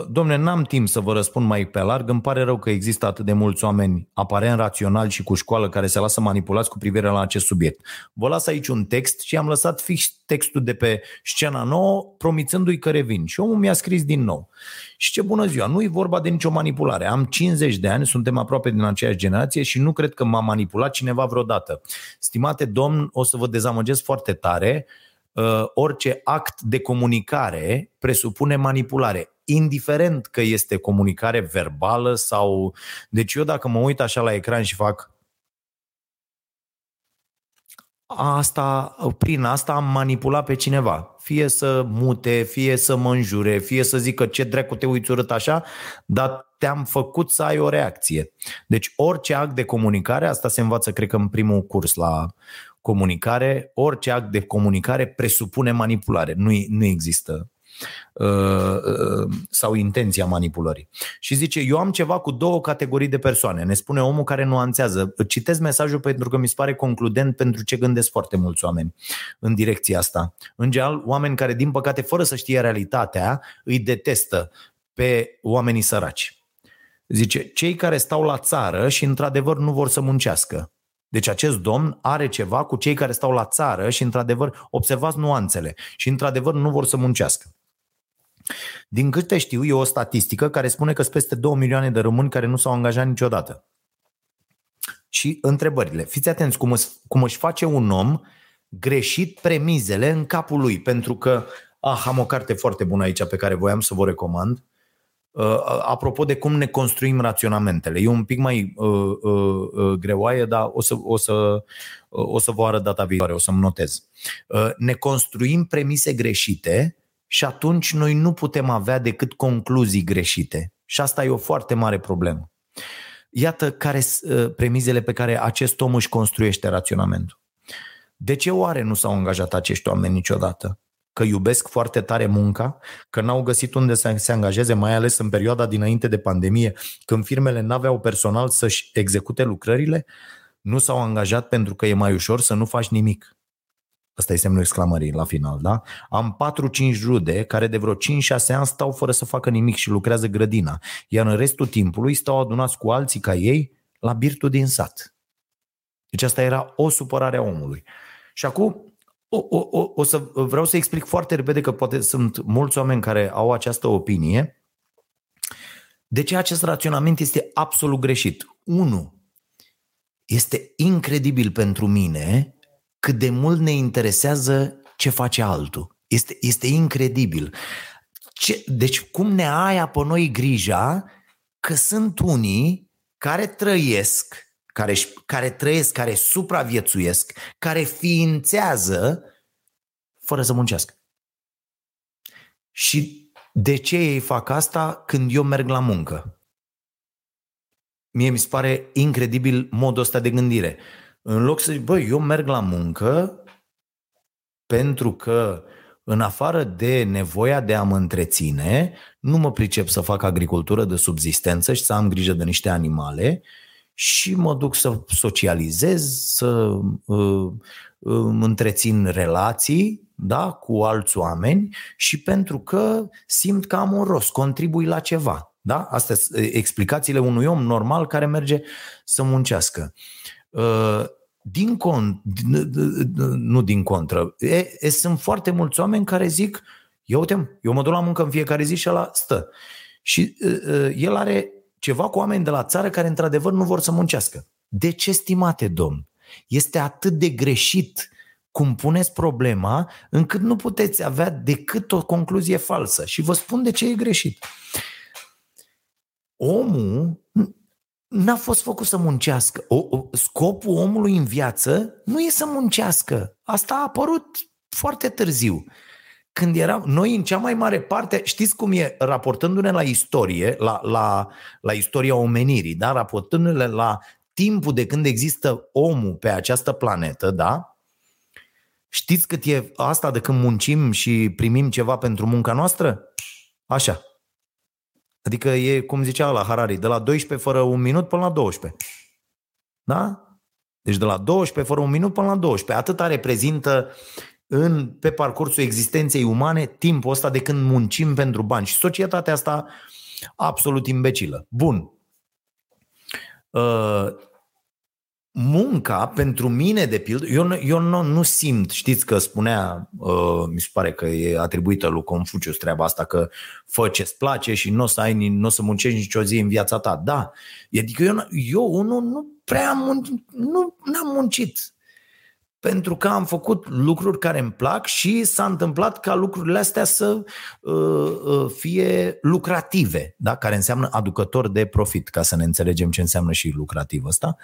domne, n-am timp să vă răspund mai pe larg, îmi pare rău că există atât de mulți oameni aparent raționali și cu școală care se lasă manipulați cu privire la acest subiect. Vă las aici un text și am lăsat fix textul de pe scena nouă, promițându-i că revin. Și omul mi-a scris din nou. Și ce bună ziua, nu e vorba de nicio manipulare. Am 50 de ani, suntem aproape din aceeași generație și nu cred că m-a manipulat cineva vreodată. Stimate domn, o să vă dezamăgesc foarte tare, uh, orice act de comunicare presupune manipulare indiferent că este comunicare verbală sau... Deci eu dacă mă uit așa la ecran și fac asta, prin asta am manipulat pe cineva. Fie să mute, fie să mă înjure, fie să zică ce dracu te uiți urât așa, dar te-am făcut să ai o reacție. Deci orice act de comunicare, asta se învață cred că în primul curs la comunicare, orice act de comunicare presupune manipulare. Nu, nu există Uh, uh, sau intenția manipulării. Și zice, eu am ceva cu două categorii de persoane. Ne spune omul care nuanțează. Citesc mesajul pentru că mi se pare concludent pentru ce gândesc foarte mulți oameni în direcția asta. În general, oameni care, din păcate, fără să știe realitatea, îi detestă pe oamenii săraci. Zice, cei care stau la țară și într-adevăr nu vor să muncească. Deci acest domn are ceva cu cei care stau la țară și într-adevăr observați nuanțele și într-adevăr nu vor să muncească. Din câte știu, e o statistică care spune că sunt peste 2 milioane de români care nu s-au angajat niciodată. Și întrebările. Fiți atenți cum, își, cum își face un om greșit premizele în capul lui, pentru că ah, am o carte foarte bună aici pe care voiam să vă recomand. Uh, apropo de cum ne construim raționamentele. E un pic mai uh, uh, uh, greoaie, dar o să, o, să, uh, o să vă arăt data viitoare, o să-mi notez. Uh, ne construim premise greșite și atunci noi nu putem avea decât concluzii greșite. Și asta e o foarte mare problemă. Iată care sunt uh, premizele pe care acest om își construiește raționamentul. De ce oare nu s-au angajat acești oameni niciodată? Că iubesc foarte tare munca, că n-au găsit unde să se angajeze, mai ales în perioada dinainte de pandemie, când firmele n-aveau personal să-și execute lucrările? Nu s-au angajat pentru că e mai ușor să nu faci nimic. Asta e semnul exclamării la final, da? Am 4-5 rude care de vreo 5-6 ani stau fără să facă nimic și lucrează grădina, iar în restul timpului stau adunați cu alții ca ei la birtul din sat. Deci asta era o supărare a omului. Și acum o, o, o, o să vreau să explic foarte repede că poate sunt mulți oameni care au această opinie. De ce acest raționament este absolut greșit? Unu, este incredibil pentru mine cât de mult ne interesează ce face altul. Este, este incredibil. Ce, deci cum ne aia pe noi grija că sunt unii care trăiesc, care, care trăiesc, care supraviețuiesc, care ființează fără să muncească. Și de ce ei fac asta când eu merg la muncă? Mie mi se pare incredibil modul ăsta de gândire. În loc să zic, băi, eu merg la muncă pentru că în afară de nevoia de a mă întreține, nu mă pricep să fac agricultură de subzistență și să am grijă de niște animale și mă duc să socializez, să uh, îmi întrețin relații da, cu alți oameni și pentru că simt că am un rost, contribui la ceva. Da? Astea sunt explicațiile unui om normal care merge să muncească. Uh, din con, nu din contră, e, e, sunt foarte mulți oameni care zic, eu uite, eu mă duc la muncă în fiecare zi și ăla stă. Și uh, uh, el are ceva cu oameni de la țară care într-adevăr nu vor să muncească. De ce, stimate domn? Este atât de greșit cum puneți problema, încât nu puteți avea decât o concluzie falsă. Și vă spun de ce e greșit. Omul n-a fost făcut să muncească. O, o, scopul omului în viață nu e să muncească. Asta a apărut foarte târziu. Când era, noi în cea mai mare parte, știți cum e, raportându-ne la istorie, la, la, la istoria omenirii, da? raportându-ne la timpul de când există omul pe această planetă, da? Știți cât e asta de când muncim și primim ceva pentru munca noastră? Așa, Adică e, cum zicea la Harari, de la 12 fără un minut până la 12. Da? Deci de la 12 fără un minut până la 12. Atâta reprezintă în, pe parcursul existenței umane timpul ăsta de când muncim pentru bani. Și societatea asta absolut imbecilă. Bun. Uh, munca pentru mine, de pildă, eu, eu nu, nu simt, știți că spunea, uh, mi se pare că e atribuită lui Confucius treaba asta, că fă ce-ți place și nu o să, ai, n-o să muncești nicio zi în viața ta. Da, adică eu, eu nu, nu prea am, mun- nu am muncit pentru că am făcut lucruri care îmi plac și s-a întâmplat ca lucrurile astea să uh, uh, fie lucrative, da? care înseamnă aducător de profit, ca să ne înțelegem ce înseamnă și lucrativ ăsta.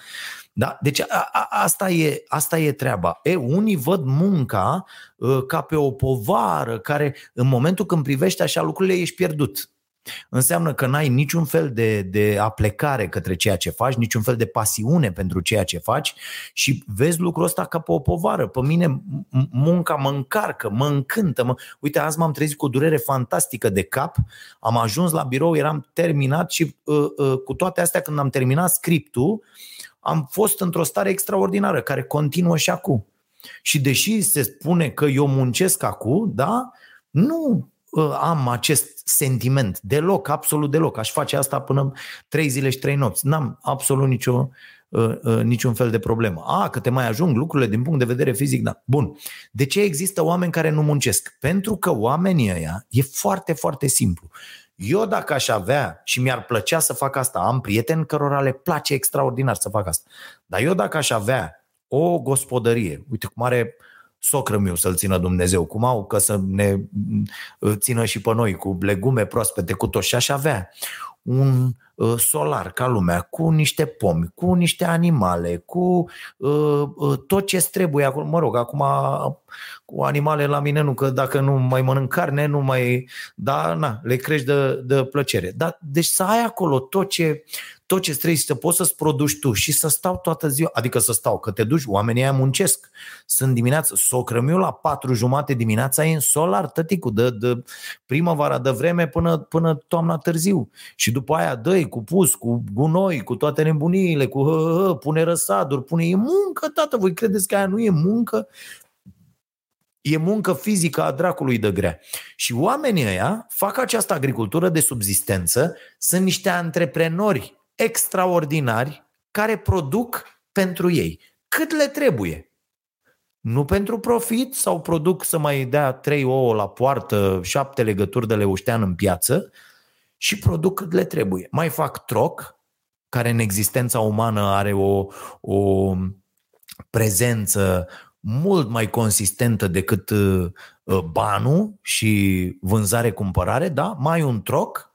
Da? Deci a, a, asta, e, asta e treaba. E, unii văd munca uh, ca pe o povară care în momentul când privești așa lucrurile ești pierdut. Înseamnă că n-ai niciun fel de, de aplecare către ceea ce faci, niciun fel de pasiune pentru ceea ce faci și vezi lucrul ăsta ca pe o povară. Pe mine munca mă încarcă, mă încântă. Mă... Uite, azi m-am trezit cu o durere fantastică de cap, am ajuns la birou, eram terminat și uh, uh, cu toate astea când am terminat scriptul, am fost într-o stare extraordinară care continuă și acum. Și deși se spune că eu muncesc acum, da, nu uh, am acest sentiment. Deloc, absolut deloc. Aș face asta până trei zile și trei nopți. N-am absolut nicio, uh, uh, niciun fel de problemă. A, că te mai ajung lucrurile din punct de vedere fizic, da. Bun. De ce există oameni care nu muncesc? Pentru că oamenii ăia e foarte, foarte simplu. Eu dacă aș avea și mi-ar plăcea să fac asta, am prieteni cărora le place extraordinar să fac asta, dar eu dacă aș avea o gospodărie, uite cum are uh, socră meu să-l țină Dumnezeu, cum au, că să ne țină și pe noi cu legume proaspete, cu tot și aș avea un uh, solar ca lumea, cu niște pomi, cu niște animale, cu uh, uh, tot ce trebuie acolo. Mă rog, acum cu animale la mine nu, că dacă nu mai mănânc carne, nu mai... Da, na, le crești de, de plăcere. Da, deci să ai acolo tot ce, tot ce trebuie să poți să-ți produci tu și să stau toată ziua, adică să stau, că te duci, oamenii aia muncesc. Sunt dimineața, socră meu la patru jumate dimineața e în solar, tăticul, de, de primăvara de vreme până, până toamna târziu. Și după aia dă cu pus, cu gunoi, cu toate nebuniile, cu hă, hă, pune răsaduri, pune, e muncă, tată, voi credeți că aia nu e muncă? E muncă fizică a dracului de grea. Și oamenii ăia fac această agricultură de subzistență, sunt niște antreprenori extraordinari care produc pentru ei. Cât le trebuie? Nu pentru profit sau produc să mai dea trei ouă la poartă, șapte legături de leuștean în piață și produc cât le trebuie. Mai fac troc, care în existența umană are o, o prezență mult mai consistentă decât uh, banul și vânzare-cumpărare, da? Mai un troc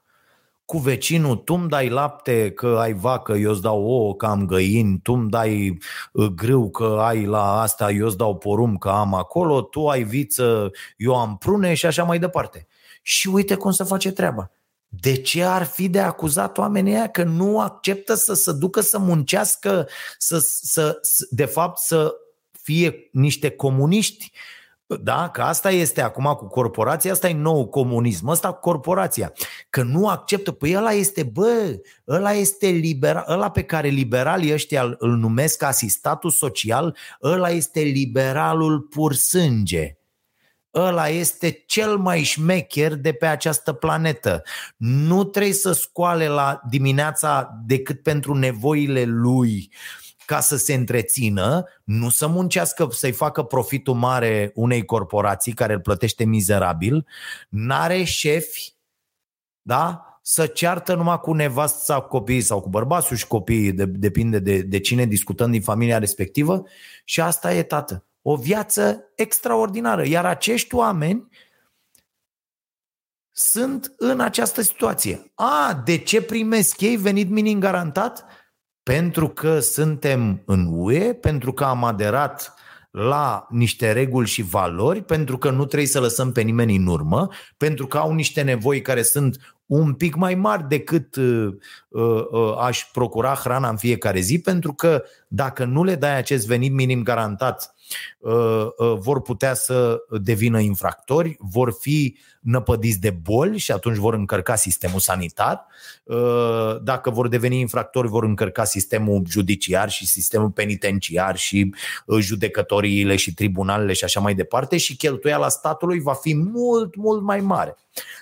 cu vecinul, tu îmi dai lapte că ai vacă, eu îți dau ouă că am găini, tu îmi dai uh, grâu că ai la asta, eu îți dau porum că am acolo, tu ai viță, eu am prune și așa mai departe. Și uite cum se face treaba. De ce ar fi de acuzat oamenii aia că nu acceptă să se ducă să muncească, să, să, de fapt să fie niște comuniști da, că asta este acum cu corporația, asta e nou comunism, asta cu corporația. Că nu acceptă, păi ăla este, bă, ăla este liberal, ăla pe care liberalii ăștia îl numesc asistatul social, ăla este liberalul pur sânge. Ăla este cel mai șmecher de pe această planetă. Nu trebuie să scoale la dimineața decât pentru nevoile lui. Uh, ca să se întrețină, nu să muncească, să-i facă profitul mare unei corporații care îl plătește mizerabil, n-are șefi, da? să ceartă numai cu nevastă sau cu copiii sau cu bărbatul și copiii, de, depinde de, de cine discutăm din familia respectivă și asta e tată. O viață extraordinară. Iar acești oameni sunt în această situație. A, de ce primesc ei venit minim garantat? Pentru că suntem în UE, pentru că am aderat la niște reguli și valori, pentru că nu trebuie să lăsăm pe nimeni în urmă, pentru că au niște nevoi care sunt un pic mai mari decât uh, uh, uh, aș procura hrana în fiecare zi, pentru că dacă nu le dai acest venit minim garantat vor putea să devină infractori, vor fi năpădiți de boli și atunci vor încărca sistemul sanitar. Dacă vor deveni infractori, vor încărca sistemul judiciar și sistemul penitenciar și judecătoriile și tribunalele și așa mai departe și cheltuiala statului va fi mult, mult mai mare.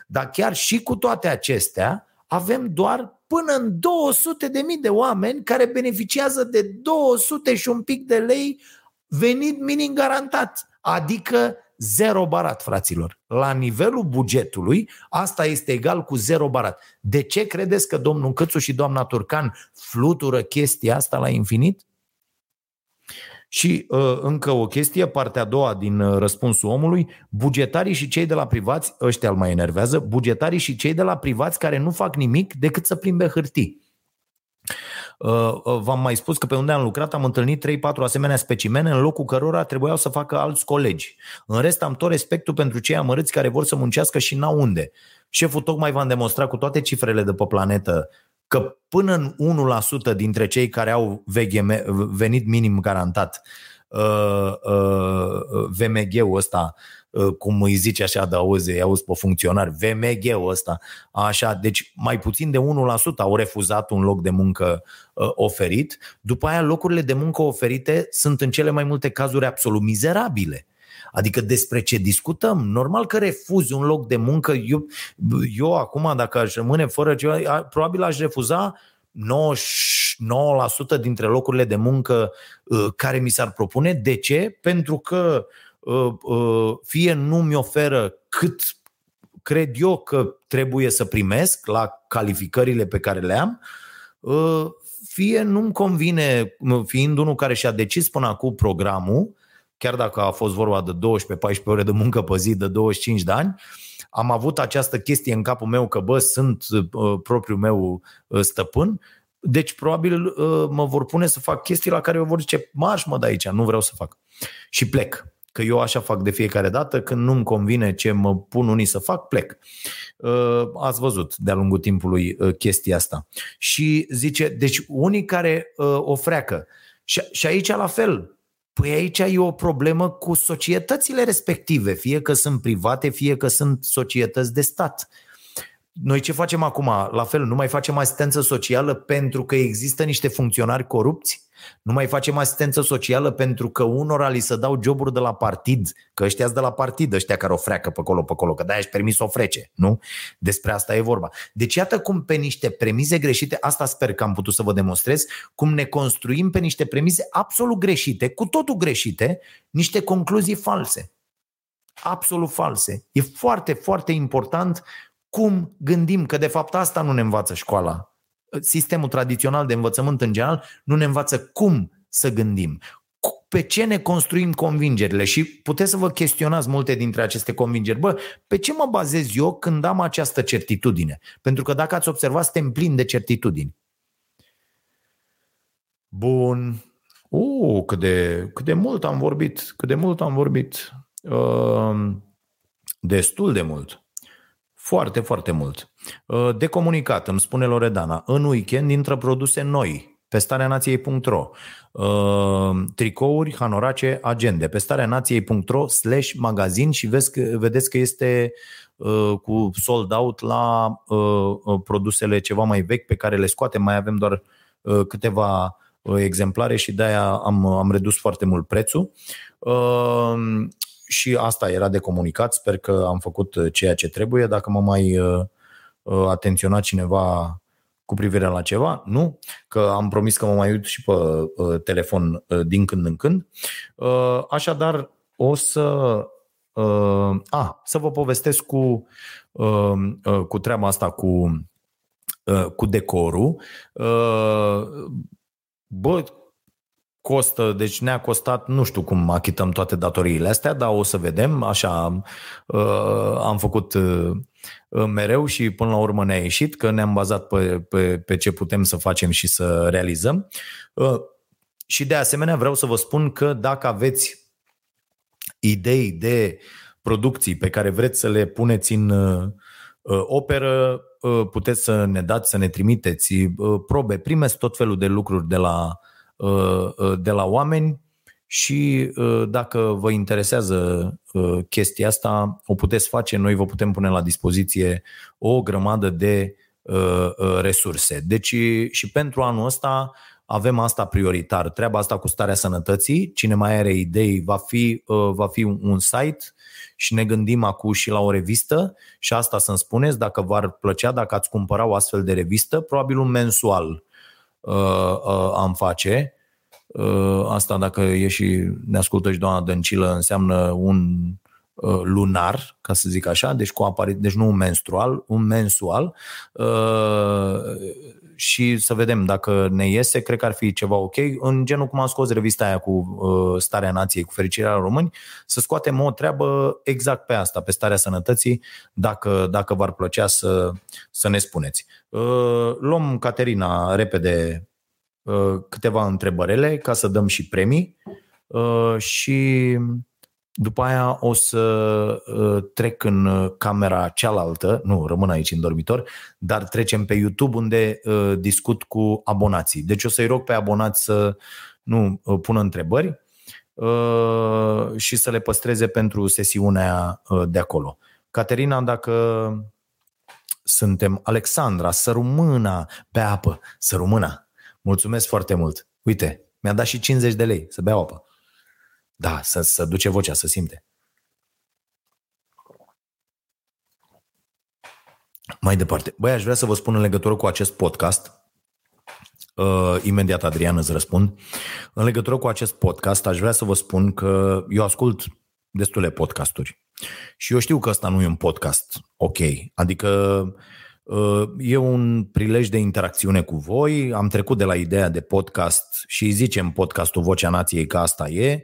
Dar chiar și cu toate acestea, avem doar până în 200 de mii de oameni care beneficiază de 200 și un pic de lei venit minim garantat, adică zero barat, fraților. La nivelul bugetului, asta este egal cu zero barat. De ce credeți că domnul Cățu și doamna Turcan flutură chestia asta la infinit? Și uh, încă o chestie, partea a doua din uh, răspunsul omului, bugetarii și cei de la privați, ăștia îl mai enervează, bugetarii și cei de la privați care nu fac nimic decât să plimbe hârtii. Uh, uh, v-am mai spus că pe unde am lucrat am întâlnit 3-4 asemenea specimene în locul cărora trebuiau să facă alți colegi. În rest am tot respectul pentru cei amărâți care vor să muncească și n-au unde. Șeful tocmai v-am demonstrat cu toate cifrele de pe planetă că până în 1% dintre cei care au VGM, venit minim garantat, uh, uh, VMG-ul ăsta, uh, cum îi zice așa de auzi, auzi pe funcționar, VMG-ul ăsta, așa, deci mai puțin de 1% au refuzat un loc de muncă oferit, după aia locurile de muncă oferite sunt în cele mai multe cazuri absolut mizerabile. Adică despre ce discutăm? Normal că refuzi un loc de muncă. Eu, eu acum, dacă aș rămâne fără ceva, probabil aș refuza 99% dintre locurile de muncă uh, care mi s-ar propune. De ce? Pentru că uh, uh, fie nu mi oferă cât cred eu că trebuie să primesc la calificările pe care le am, fie nu-mi convine, fiind unul care și-a decis până acum programul, chiar dacă a fost vorba de 12-14 ore de muncă pe zi de 25 de ani, am avut această chestie în capul meu că, bă, sunt uh, propriul meu uh, stăpân, deci probabil uh, mă vor pune să fac chestii la care eu vor zice, marș mă de aici, nu vreau să fac. Și plec. Că eu așa fac de fiecare dată, când nu-mi convine ce mă pun unii să fac, plec. Uh, ați văzut de-a lungul timpului uh, chestia asta. Și zice, deci unii care uh, o freacă, și, și aici la fel, Păi aici e o problemă cu societățile respective, fie că sunt private, fie că sunt societăți de stat. Noi ce facem acum? La fel, nu mai facem asistență socială pentru că există niște funcționari corupți? Nu mai facem asistență socială pentru că unora li se dau joburi de la partid, că ăștia de la partid, ăștia care o freacă pe acolo, pe acolo, că de-aia își permis să o frece, nu? Despre asta e vorba. Deci iată cum pe niște premize greșite, asta sper că am putut să vă demonstrez, cum ne construim pe niște premize absolut greșite, cu totul greșite, niște concluzii false. Absolut false. E foarte, foarte important cum gândim, că de fapt asta nu ne învață școala sistemul tradițional de învățământ în general nu ne învață cum să gândim, pe ce ne construim convingerile și puteți să vă chestionați multe dintre aceste convingeri. Bă, pe ce mă bazez eu când am această certitudine? Pentru că dacă ați observat, suntem plini de certitudini. Bun. Uh, cât de, cât de mult am vorbit, cât de mult am vorbit. Uh, destul de mult. Foarte, foarte mult. Uh, de comunicat, îmi spune Loredana, în weekend intră produse noi pe starea nației.ro uh, tricouri, hanorace, agende pe starea nației.ro slash magazin și vezi că, vedeți că este uh, cu sold out la produsele ceva mai vechi pe care le scoatem, mai avem doar câteva exemplare și de-aia am, am redus foarte mult prețul și asta era de comunicat. Sper că am făcut uh, ceea ce trebuie. Dacă mă mai uh, uh, atenționa cineva cu privire la ceva, nu, că am promis că mă mai uit și pe telefon din când în când. Așadar, o să a, să vă povestesc cu, cu treaba asta cu, cu decorul. Bă, costă, deci ne-a costat, nu știu cum achităm toate datoriile astea, dar o să vedem, așa uh, am făcut uh, mereu și până la urmă ne-a ieșit, că ne-am bazat pe, pe, pe ce putem să facem și să realizăm. Uh, și de asemenea vreau să vă spun că dacă aveți idei de producții pe care vreți să le puneți în operă, puteți să ne dați, să ne trimiteți probe, primeți tot felul de lucruri de la Uh, uh, de la oameni și dacă vă interesează chestia asta, o puteți face, noi vă putem pune la dispoziție o grămadă de resurse. Deci și pentru anul ăsta avem asta prioritar. Treaba asta cu starea sănătății, cine mai are idei, va fi, va fi un site și ne gândim acum și la o revistă și asta să-mi spuneți, dacă v-ar plăcea, dacă ați cumpăra o astfel de revistă, probabil un mensual uh, uh, am face. Uh, asta dacă e și ne ascultă și doamna Dăncilă, înseamnă un uh, lunar, ca să zic așa, deci, cu apari- deci nu un menstrual, un mensual. Uh, și să vedem dacă ne iese, cred că ar fi ceva ok. În genul cum am scos revista aia cu uh, starea nației, cu fericirea români, să scoatem o treabă exact pe asta, pe starea sănătății, dacă, dacă v-ar plăcea să, să ne spuneți. Uh, luăm, Caterina, repede uh, câteva întrebărele ca să dăm și premii uh, și după aia o să uh, trec în uh, camera cealaltă, nu, rămân aici în dormitor, dar trecem pe YouTube unde uh, discut cu abonații. Deci o să-i rog pe abonați să nu pună întrebări și să le păstreze pentru sesiunea de acolo. Caterina, dacă suntem Alexandra, sărumâna pe apă, sărumâna. Mulțumesc foarte mult. Uite, mi-a dat și 50 de lei să beau apă. Da, să, să duce vocea, să simte. Mai departe. Băi, aș vrea să vă spun în legătură cu acest podcast, uh, imediat Adrian îți răspund, în legătură cu acest podcast aș vrea să vă spun că eu ascult destule podcasturi și eu știu că ăsta nu e un podcast ok, adică uh, E un prilej de interacțiune cu voi. Am trecut de la ideea de podcast și zicem podcastul Vocea Nației că asta e,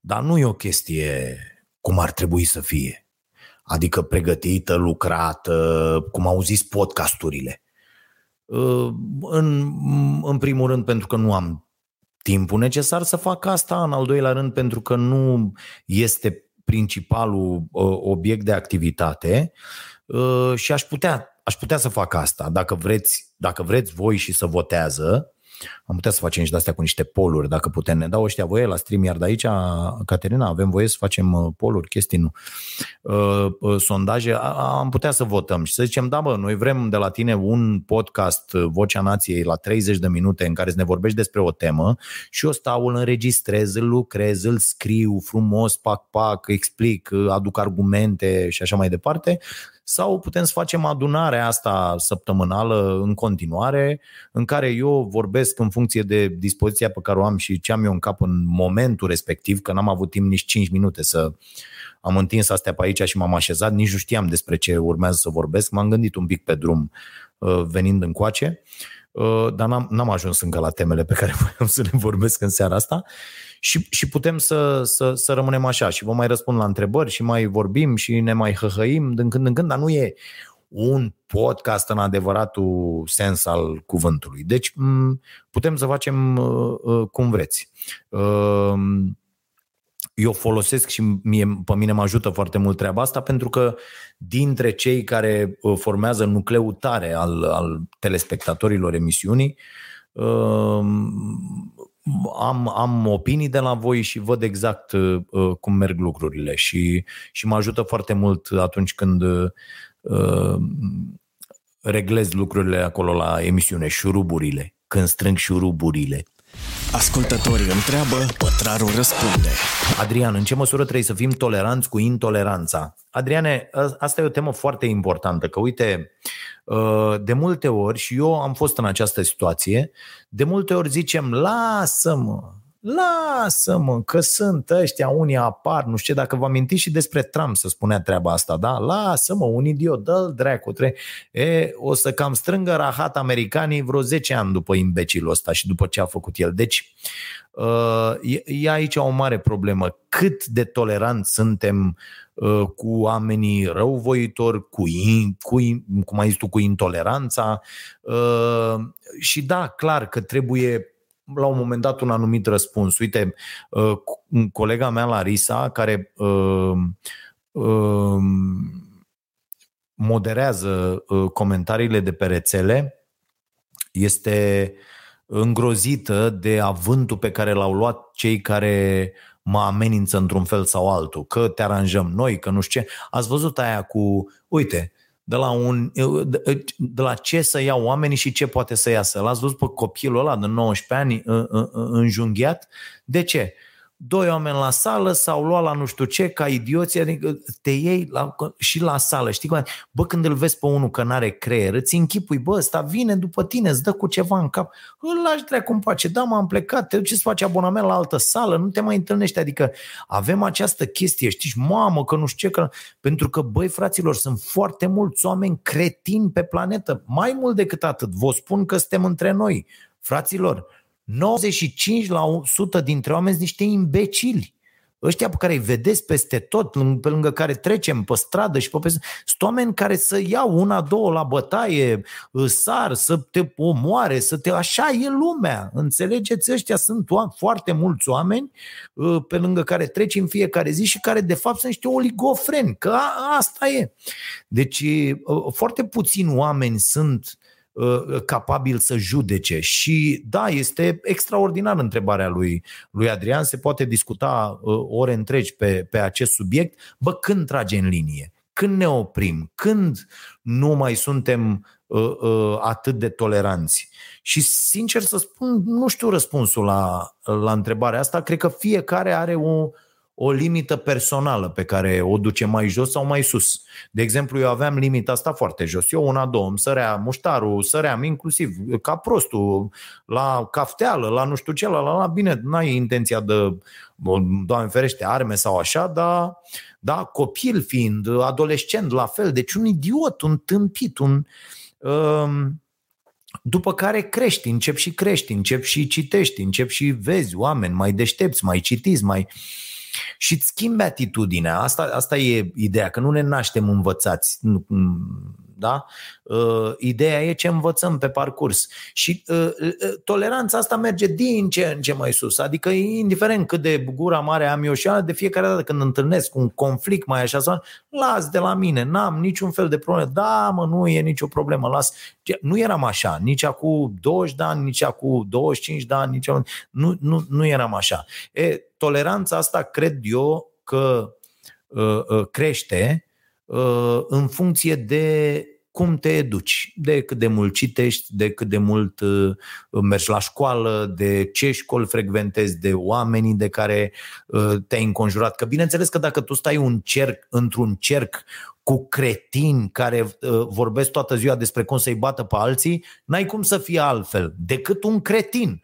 dar nu e o chestie cum ar trebui să fie. Adică pregătită, lucrată, cum au zis podcasturile. Uh, în, în primul rând pentru că nu am timpul necesar să fac asta, în al doilea rând pentru că nu este principalul uh, obiect de activitate uh, și aș putea, aș putea să fac asta. Dacă vreți, dacă vreți voi și să votează, am putea să facem și de-astea cu niște poluri, dacă putem. Ne dau ăștia voie la stream, iar de aici, Caterina, avem voie să facem uh, poluri, chestii, nu. Uh, uh, sondaje, am putea să votăm și să zicem, da, bă, noi vrem de la tine un podcast, Vocea Nației, la 30 de minute în care să ne vorbești despre o temă și eu stau, îl înregistrez, îl lucrez, îl scriu frumos, pac, pac, explic, aduc argumente și așa mai departe sau putem să facem adunarea asta săptămânală în continuare, în care eu vorbesc în funcție de dispoziția pe care o am și ce am eu în cap în momentul respectiv, că n-am avut timp nici 5 minute să am întins astea pe aici și m-am așezat, nici nu știam despre ce urmează să vorbesc, m-am gândit un pic pe drum uh, venind încoace, uh, dar n-am, n-am ajuns încă la temele pe care voiam să le vorbesc în seara asta și, și putem să, să, să rămânem așa și vă mai răspund la întrebări și mai vorbim și ne mai hăhăim din când în când, dar nu e un podcast în adevăratul sens al cuvântului. Deci putem să facem uh, uh, cum vreți. Uh, eu folosesc și mie, pe mine mă ajută foarte mult treaba asta pentru că dintre cei care formează nucleul tare al, al telespectatorilor emisiunii, am, am opinii de la voi și văd exact uh, cum merg lucrurile și, și mă ajută foarte mult atunci când uh, reglez lucrurile acolo la emisiune, șuruburile, când strâng șuruburile. Ascultătorii întreabă, pătrarul răspunde. Adrian, în ce măsură trebuie să fim toleranți cu intoleranța? Adriane, asta e o temă foarte importantă, că uite, uh, de multe ori, și eu am fost în această situație, de multe ori zicem, lasă-mă, lasă-mă, că sunt ăștia, unii apar, nu știu dacă vă amintiți și despre Trump să spunea treaba asta, da? Lasă-mă, un idiot, dă-l dracu, tre- e, o să cam strângă rahat americanii vreo 10 ani după imbecilul ăsta și după ce a făcut el. Deci, uh, e, e aici o mare problemă. Cât de toleranți suntem uh, cu oamenii răuvoitori, cu, in, cu cum ai zis tu, cu intoleranța uh, și da, clar că trebuie la un moment dat un anumit răspuns. Uite, uh, colega mea Larisa, care uh, uh, moderează comentariile de pe rețele, este îngrozită de avântul pe care l-au luat cei care mă amenință într-un fel sau altul, că te aranjăm noi, că nu știu ce. Ați văzut aia cu, uite, de la, un, de la ce să iau oamenii și ce poate să iasă. L-ați văzut pe copilul ăla de 19 ani înjunghiat? De ce? Doi oameni la sală, s-au luat la nu știu ce, ca idioții, adică te iei la, și la sală, știi cum? Bă, când îl vezi pe unul că n-are creier, îți închipui, bă, ăsta vine după tine, îți dă cu ceva în cap, îl lași dracu în pace, da, m-am plecat, te duci să faci abonament la altă sală, nu te mai întâlnești, adică avem această chestie, știi, mamă, că nu știu ce, că... pentru că, băi, fraților, sunt foarte mulți oameni cretini pe planetă, mai mult decât atât, vă spun că suntem între noi, fraților, 95% dintre oameni sunt niște imbecili. Ăștia pe care îi vedeți peste tot, pe lângă care trecem pe stradă și pe peste, sunt oameni care să iau una, două la bătaie, sar, să te omoare, să te... Așa e lumea, înțelegeți? Ăștia sunt oameni, foarte mulți oameni ă, pe lângă care treci în fiecare zi și care de fapt sunt niște oligofreni, că a, asta e. Deci ă, foarte puțini oameni sunt Uh, capabil să judece. Și da, este extraordinar întrebarea lui, lui Adrian, se poate discuta uh, ore întregi pe, pe acest subiect. Bă, când trage în linie? Când ne oprim? Când nu mai suntem uh, uh, atât de toleranți? Și sincer să spun, nu știu răspunsul la, la întrebarea asta. Cred că fiecare are o, o limită personală pe care o duce mai jos sau mai sus. De exemplu, eu aveam limita asta foarte jos. Eu una, două, îmi sărea muștarul, săream inclusiv ca prostul, la cafteală, la nu știu ce, la, la, la bine, n-ai intenția de, doamne ferește, arme sau așa, dar da, copil fiind, adolescent la fel, deci un idiot, un tâmpit, un... Um, după care crești, încep și crești, încep și citești, încep și vezi oameni mai deștepți, mai citiți, mai... Uh, și îți schimbi atitudinea. Asta, asta e ideea, că nu ne naștem învățați. Da? Uh, ideea e ce învățăm pe parcurs. Și uh, uh, toleranța asta merge din ce în ce mai sus. Adică, indiferent cât de gura mare am eu și de fiecare dată când întâlnesc un conflict mai așa, sau, las de la mine, n-am niciun fel de problemă. Da, mă, nu e nicio problemă, las. Nu eram așa, nici acum 20 de ani, nici acum 25 de ani, nici nu, nu, nu eram așa. E, toleranța asta cred eu că uh, uh, crește uh, în funcție de cum te educi, de cât de mult citești, de cât de mult uh, mergi la școală, de ce școli frecventezi, de oamenii de care uh, te-ai înconjurat. Că bineînțeles că dacă tu stai un cerc, într-un cerc cu cretini care uh, vorbesc toată ziua despre cum să-i bată pe alții, n-ai cum să fie altfel decât un cretin.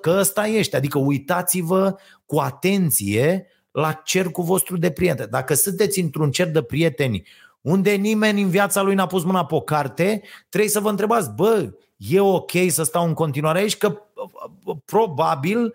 Că ăsta ești. Adică uitați-vă cu atenție la cercul vostru de prieteni. Dacă sunteți într-un cer de prieteni unde nimeni în viața lui n-a pus mâna pe o carte, trebuie să vă întrebați, bă, e ok să stau în continuare aici? Că probabil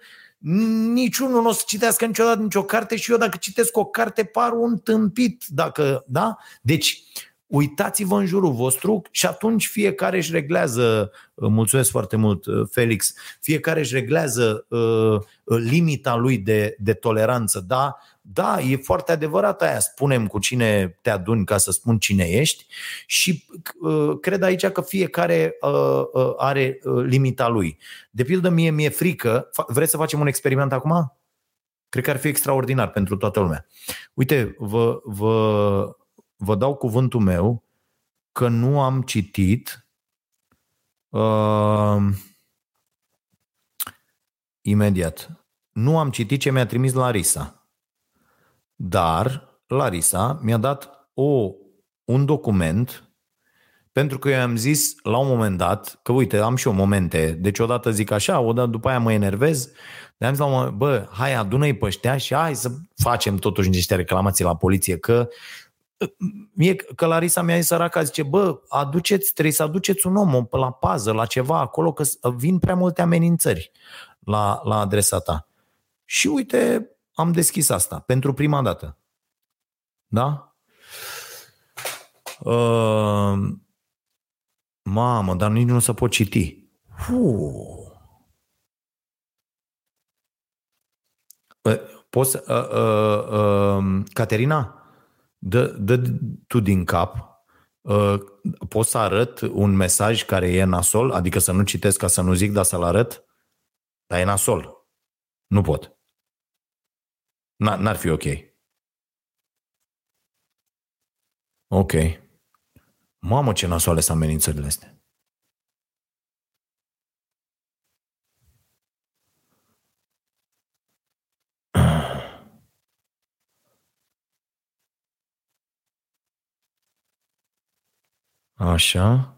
niciunul nu o să citească niciodată nicio carte și eu dacă citesc o carte par un tâmpit. Dacă, da? Deci, uitați-vă în jurul vostru și atunci fiecare își reglează, mulțumesc foarte mult Felix, fiecare își reglează uh, limita lui de, de toleranță, da? Da, e foarte adevărat aia, spunem cu cine te aduni ca să spun cine ești și uh, cred aici că fiecare uh, uh, are uh, limita lui. De pildă, mie mi-e frică, vreți să facem un experiment acum? Cred că ar fi extraordinar pentru toată lumea. Uite, vă, vă, vă dau cuvântul meu că nu am citit uh, imediat. Nu am citit ce mi-a trimis Larisa. Dar Larisa mi-a dat o, un document pentru că eu am zis la un moment dat, că uite, am și eu momente, deci odată zic așa, odată după aia mă enervez, de am zis la un moment, bă, hai adună-i pe ăștia și hai să facem totuși niște reclamații la poliție, că Mie, că Larisa mi-a zis săraca, zice, bă, aduceți, trebuie să aduceți un om la pază, la ceva acolo, că vin prea multe amenințări la, la adresa ta. Și uite, am deschis asta pentru prima dată. Da? Uh, mamă, dar nici nu se pot citi. Uh. Poți, uh, uh, uh, Caterina, dă, dă tu din cap Uh, pot să arăt un mesaj care e nasol, adică să nu citesc ca să nu zic, dar să-l arăt, dar e nasol. Nu pot. N-ar fi ok. Ok. Mamă, ce nasoale sunt amenințările astea. Așa.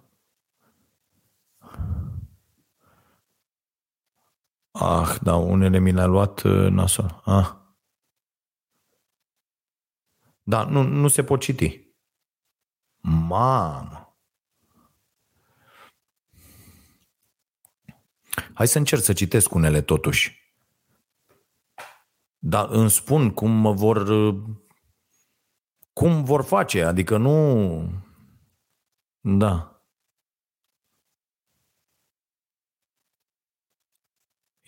Ah, da, unele mi le-a luat uh, nasol. Ah. Da, nu, nu se pot citi. Mamă! Hai să încerc să citesc unele totuși. Dar îmi spun cum mă vor uh, cum vor face, adică nu da.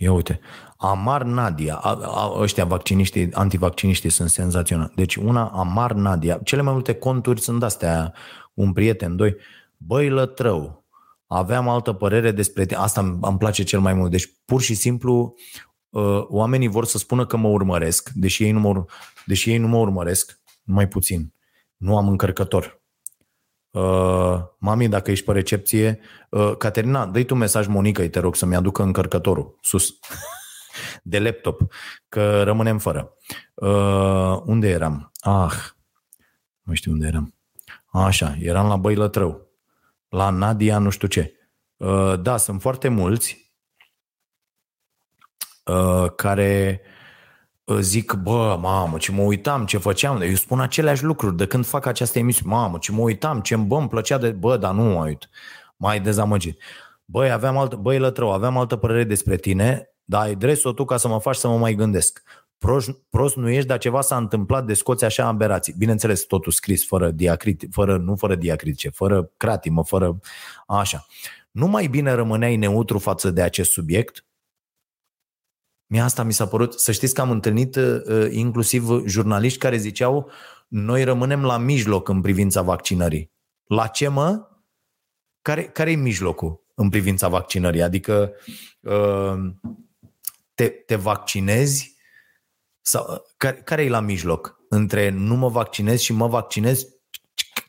Ia uite, Amar Nadia, a, a, ăștia vacciniștii, antivacciniștii sunt senzaționali. Deci una, Amar Nadia, cele mai multe conturi sunt astea, un prieten, doi, băi lătrău, aveam altă părere despre tine, asta îmi place cel mai mult. Deci pur și simplu uh, oamenii vor să spună că mă urmăresc, deși ei nu mă, deși ei nu mă urmăresc, mai puțin. Nu am încărcător. Uh, mami, dacă ești pe recepție, uh, Caterina, dă tu mesaj Monica, te rog să-mi aducă încărcătorul sus de laptop, că rămânem fără. Uh, unde eram? Ah, nu știu unde eram. Așa, eram la Băi Lătrău, la Nadia nu știu ce. Uh, da, sunt foarte mulți uh, care zic, bă, mamă, ce mă uitam, ce făceam. Eu spun aceleași lucruri de când fac această emisiune. Mamă, ce mă uitam, ce bă, îmi plăcea de... Bă, dar nu mă uit. Mai dezamăgit. Băi, aveam altă, băi, lătrău, aveam altă părere despre tine, dar ai dres-o tu ca să mă faci să mă mai gândesc. Prost, prost nu ești, dar ceva s-a întâmplat de scoți așa aberații. Bineînțeles, totul scris fără diacrit, fără, nu fără diacritice, fără cratimă, fără așa. Nu mai bine rămâneai neutru față de acest subiect, Mie asta mi s-a părut, să știți că am întâlnit uh, inclusiv jurnaliști care ziceau noi rămânem la mijloc în privința vaccinării. La ce mă? Care, care e mijlocul în privința vaccinării? Adică uh, te, te vaccinezi sau care, care e la mijloc? Între nu mă vaccinez și mă vaccinez,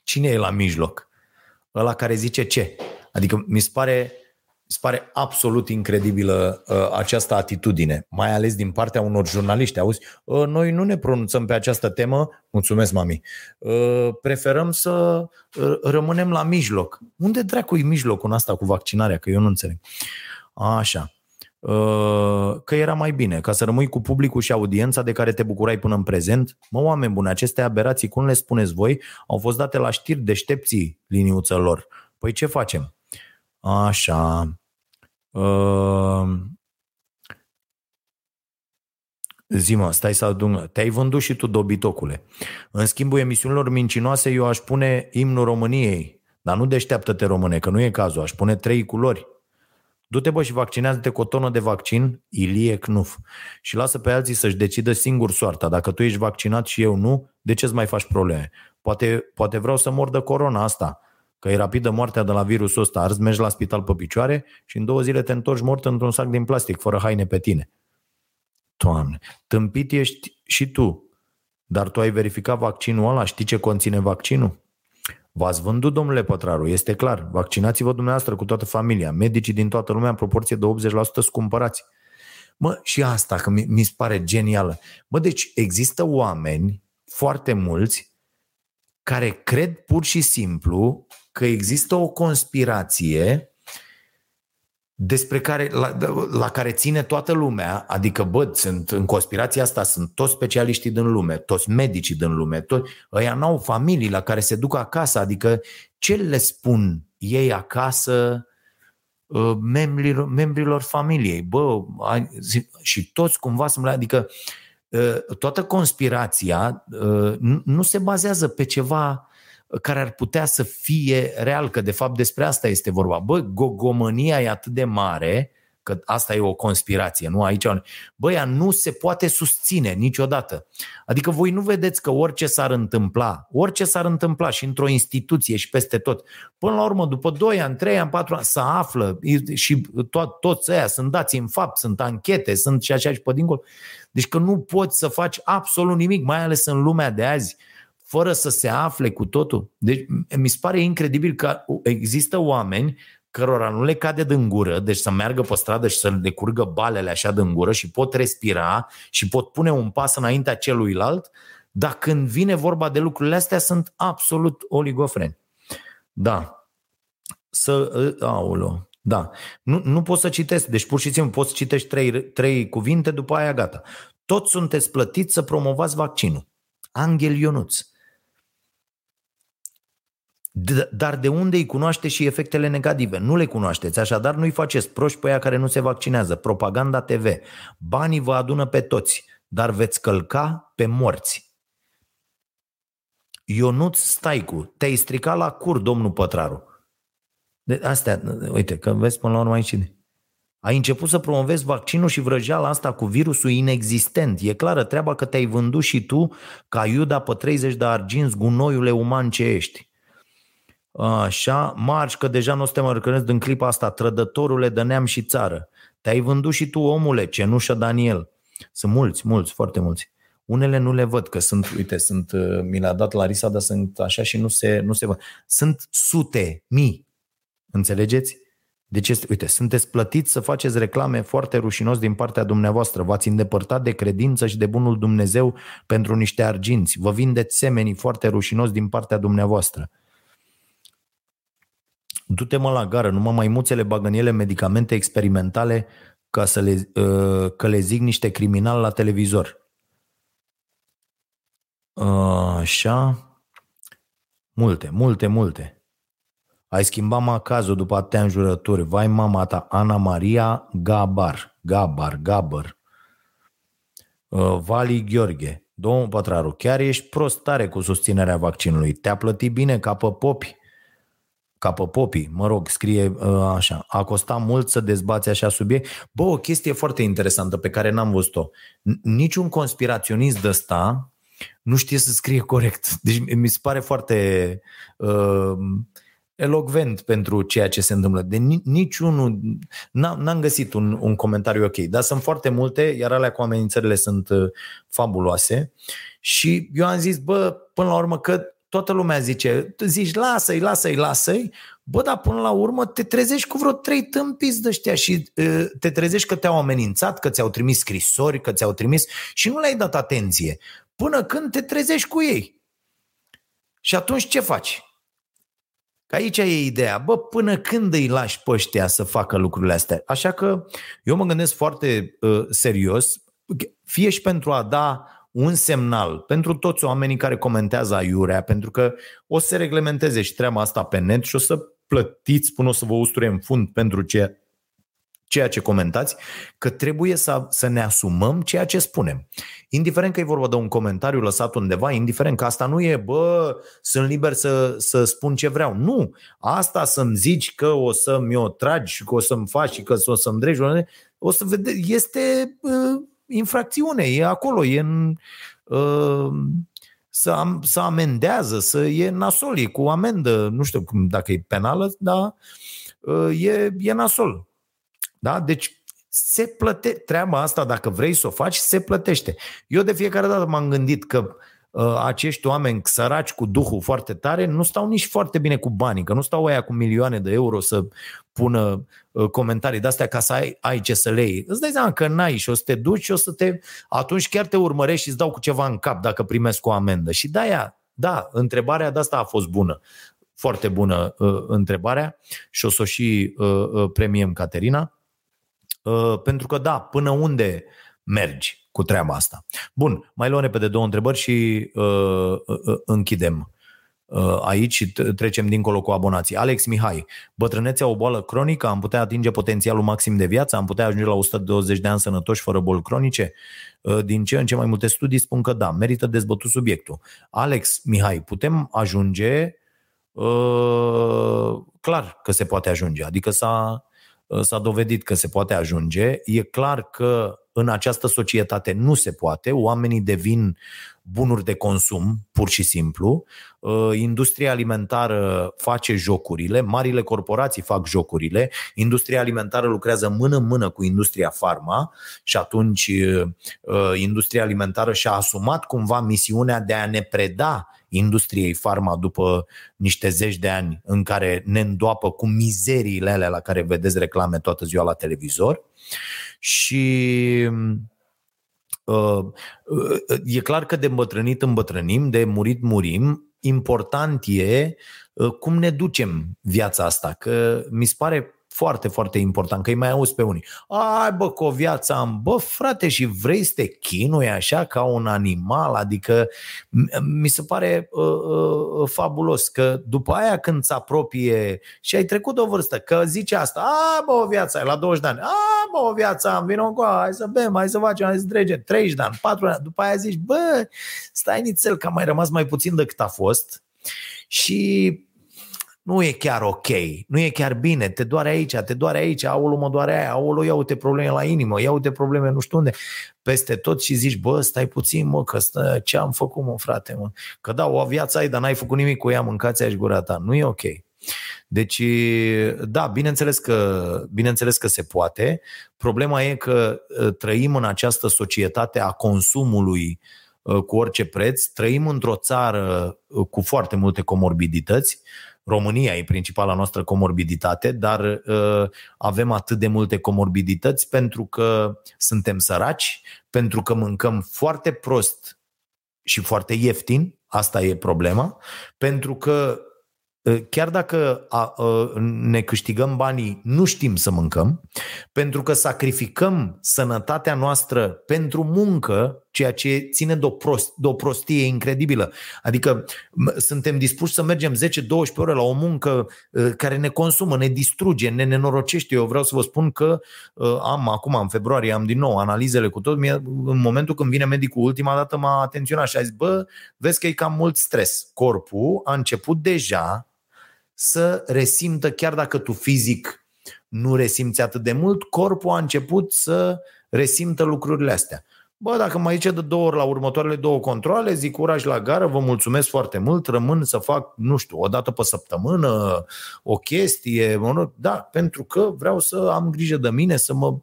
cine e la mijloc? Ăla care zice ce? Adică mi se pare se pare absolut incredibilă uh, această atitudine, mai ales din partea unor jurnaliști. Auzi, uh, noi nu ne pronunțăm pe această temă, mulțumesc mami, uh, preferăm să uh, rămânem la mijloc. Unde dracu e mijlocul în asta cu vaccinarea? Că eu nu înțeleg. Așa. Uh, că era mai bine, ca să rămâi cu publicul și audiența de care te bucurai până în prezent. Mă, oameni buni, aceste aberații, cum le spuneți voi, au fost date la știri deștepții liniuțelor. Păi ce facem? Așa. Uh, Zi-mă, stai să adun. Te-ai vândut și tu, dobitocule. În schimbul emisiunilor mincinoase, eu aș pune imnul României. Dar nu deșteaptă-te române, că nu e cazul. Aș pune trei culori. Du-te bă și vaccinează-te cu o tonă de vaccin, Ilie Knuf. Și lasă pe alții să-și decidă singur soarta. Dacă tu ești vaccinat și eu nu, de ce îți mai faci probleme? Poate, poate vreau să mor de corona asta că e rapidă moartea de la virusul ăsta, arzi, mergi la spital pe picioare și în două zile te întorci mort într-un sac din plastic, fără haine pe tine. Doamne, tâmpit ești și tu, dar tu ai verificat vaccinul ăla, știi ce conține vaccinul? V-ați vândut, domnule Pătraru, este clar. Vaccinați-vă dumneavoastră cu toată familia. Medicii din toată lumea, în proporție de 80%, scumpărați. Mă, și asta că mi, mi se pare genială. Mă, deci există oameni, foarte mulți, care cred pur și simplu că există o conspirație despre care, la, la care ține toată lumea, adică, bă, sunt, în conspirația asta sunt toți specialiștii din lume, toți medicii din lume, toți, ăia n-au familii la care se duc acasă, adică ce le spun ei acasă uh, membrilor, membrilor familiei, bă, și toți cumva sunt, adică uh, toată conspirația uh, nu se bazează pe ceva care ar putea să fie real, că de fapt despre asta este vorba. Bă, gogomania e atât de mare, că asta e o conspirație, nu aici. Băia, nu se poate susține niciodată. Adică voi nu vedeți că orice s-ar întâmpla, orice s-ar întâmpla și într-o instituție și peste tot, până la urmă, după 2 ani, 3 ani, 4 ani, să află și to- toți ăia sunt dați în fapt, sunt anchete, sunt și așa și pe dincolo. Deci că nu poți să faci absolut nimic, mai ales în lumea de azi, fără să se afle cu totul. Deci mi se pare incredibil că există oameni cărora nu le cade din gură, deci să meargă pe stradă și să le curgă balele așa din gură și pot respira și pot pune un pas înaintea celuilalt, dar când vine vorba de lucrurile astea sunt absolut oligofreni. Da. Să, aulă, da. Nu, nu pot să citesc, deci pur și simplu poți să citești trei, trei cuvinte, după aia gata. Toți sunteți plătiți să promovați vaccinul. Angel Ionuț. Dar de unde îi cunoaște și efectele negative? Nu le cunoașteți, așadar nu-i faceți proști pe aia care nu se vaccinează. Propaganda TV. Banii vă adună pe toți, dar veți călca pe morți. Ionuț Staicu, te-ai stricat la cur, domnul Pătraru. De astea, uite, că vezi până la urmă aici. Ai început să promovezi vaccinul și vrăjeala asta cu virusul inexistent. E clară treaba că te-ai vândut și tu ca Iuda pe 30 de arginți, gunoiule uman ce ești. Așa, marci că deja nu o să te mă recunosc din clipa asta, trădătorule de neam și țară. Te-ai vândut și tu, omule, cenușă Daniel. Sunt mulți, mulți, foarte mulți. Unele nu le văd, că sunt, uite, sunt, uh, mi le-a dat Larisa, dar sunt așa și nu se, nu se văd. Sunt sute, mii. Înțelegeți? Deci, este, uite, sunteți plătiți să faceți reclame foarte rușinos din partea dumneavoastră. V-ați îndepărtat de credință și de bunul Dumnezeu pentru niște arginți. Vă vindeți semenii foarte rușinos din partea dumneavoastră du-te mă la gară, numai maimuțele bagă în ele medicamente experimentale ca să le, uh, că le zic niște criminali la televizor. Uh, așa. Multe, multe, multe. Ai schimbat macazul după atâtea înjurături. Vai mama ta, Ana Maria Gabar. Gabar, Gabar. Uh, Vali Gheorghe. Domnul Pătraru, chiar ești prost tare cu susținerea vaccinului. Te-a plătit bine ca pe popi ca pe popii, mă rog, scrie uh, așa, a costat mult să dezbați așa subiect. Bă, o chestie foarte interesantă pe care n-am văzut-o. Niciun conspiraționist de ăsta nu știe să scrie corect. Deci mi se pare foarte uh, elocvent pentru ceea ce se întâmplă. De niciunul, n-am găsit un, un comentariu ok, dar sunt foarte multe, iar alea cu amenințările sunt uh, fabuloase. Și eu am zis, bă, până la urmă că toată lumea zice, zici lasă-i, lasă-i, lasă-i, bă, dar până la urmă te trezești cu vreo trei tâmpiți de ăștia și uh, te trezești că te-au amenințat, că ți-au trimis scrisori, că ți-au trimis și nu le-ai dat atenție. Până când te trezești cu ei. Și atunci ce faci? Că aici e ideea, bă, până când îi lași pe ăștia să facă lucrurile astea? Așa că eu mă gândesc foarte uh, serios, fie și pentru a da un semnal pentru toți oamenii care comentează aiurea, pentru că o să se reglementeze și treaba asta pe net și o să plătiți până o să vă usture în fund pentru ceea, ceea ce comentați, că trebuie să, să ne asumăm ceea ce spunem. Indiferent că e vorba de un comentariu lăsat undeva, indiferent că asta nu e, bă, sunt liber să, să spun ce vreau. Nu, asta să-mi zici că o să-mi o tragi și că o să-mi faci și că o să-mi dregi, o să vedeți, este uh, infracțiune, e acolo, e în, uh, să, am, să amendează, să e nasol, e cu amendă, nu știu cum, dacă e penală, dar uh, e, e nasol. Da? Deci se plătește treaba asta, dacă vrei să o faci, se plătește. Eu de fiecare dată m-am gândit că uh, Uh, acești oameni săraci cu duhul foarte tare nu stau nici foarte bine cu banii, că nu stau aia cu milioane de euro să pună uh, comentarii de astea ca să ai, ai ce să le iei. Îți dai seama că n-ai și o să te duci și o să te... Atunci chiar te urmărești și îți dau cu ceva în cap dacă primesc o amendă. Și de-aia, da, întrebarea de asta a fost bună. Foarte bună uh, întrebarea și o să o și uh, uh, premiem Caterina. Uh, pentru că da, până unde mergi? Cu treaba asta. Bun, mai luăm repede două întrebări și uh, uh, închidem uh, aici și trecem dincolo cu abonații. Alex Mihai, bătrânețea o boală cronică, am putea atinge potențialul maxim de viață, am putea ajunge la 120 de ani sănătoși fără boli cronice? Uh, din ce în ce mai multe studii spun că da, merită dezbătut subiectul. Alex Mihai, putem ajunge uh, clar că se poate ajunge, adică s-a s-a dovedit că se poate ajunge. E clar că în această societate nu se poate, oamenii devin bunuri de consum, pur și simplu. Uh, industria alimentară face jocurile, marile corporații fac jocurile, industria alimentară lucrează mână-mână cu industria farma și atunci uh, industria alimentară și-a asumat cumva misiunea de a ne preda industriei farma după niște zeci de ani în care ne îndoapă cu mizeriile alea la care vedeți reclame toată ziua la televizor. Și uh, uh, e clar că de îmbătrânit îmbătrânim, de murit murim, important e uh, cum ne ducem viața asta, că mi se pare foarte, foarte important, că îi mai auzi pe unii. Ai bă, cu o viață am, bă frate, și vrei să te chinui așa ca un animal? Adică mi se pare uh, uh, fabulos că după aia când îți apropie și ai trecut o vârstă, că zice asta, a bă, o viață ai la 20 de ani, a bă, o viață am, vină cu hai să bem, hai să facem, hai să drege, 30 de ani, 4 ani, după aia zici, bă, stai nițel că a mai rămas mai puțin decât a fost și nu e chiar ok, nu e chiar bine, te doare aici, te doare aici, aulu mă doare aia, aulu ia uite probleme la inimă, ia uite probleme nu știu unde, peste tot și zici, bă, stai puțin, mă, că stă, ce am făcut, mă, frate, mă? Că da, o viață ai, dar n-ai făcut nimic cu ea, mâncați și gura ta. Nu e ok. Deci, da, bineînțeles că, bineînțeles că se poate. Problema e că ă, trăim în această societate a consumului ă, cu orice preț, trăim într-o țară ă, cu foarte multe comorbidități, România e principala noastră comorbiditate, dar uh, avem atât de multe comorbidități pentru că suntem săraci, pentru că mâncăm foarte prost și foarte ieftin, asta e problema, pentru că uh, chiar dacă uh, ne câștigăm banii, nu știm să mâncăm, pentru că sacrificăm sănătatea noastră pentru muncă, ceea ce ține de o, prost, de o prostie incredibilă. Adică suntem dispuși să mergem 10-12 ore la o muncă uh, care ne consumă, ne distruge, ne nenorocește. Eu vreau să vă spun că uh, am acum, în februarie, am din nou analizele cu tot. În momentul când vine medicul ultima dată m-a atenționat și a zis, bă, vezi că e cam mult stres. Corpul a început deja să resimtă, chiar dacă tu fizic nu resimți atât de mult, corpul a început să resimtă lucrurile astea. Bă, dacă mai zice de două ori la următoarele două controle, zic curaj la gară, vă mulțumesc foarte mult, rămân să fac, nu știu, o dată pe săptămână, o chestie, da, pentru că vreau să am grijă de mine, să mă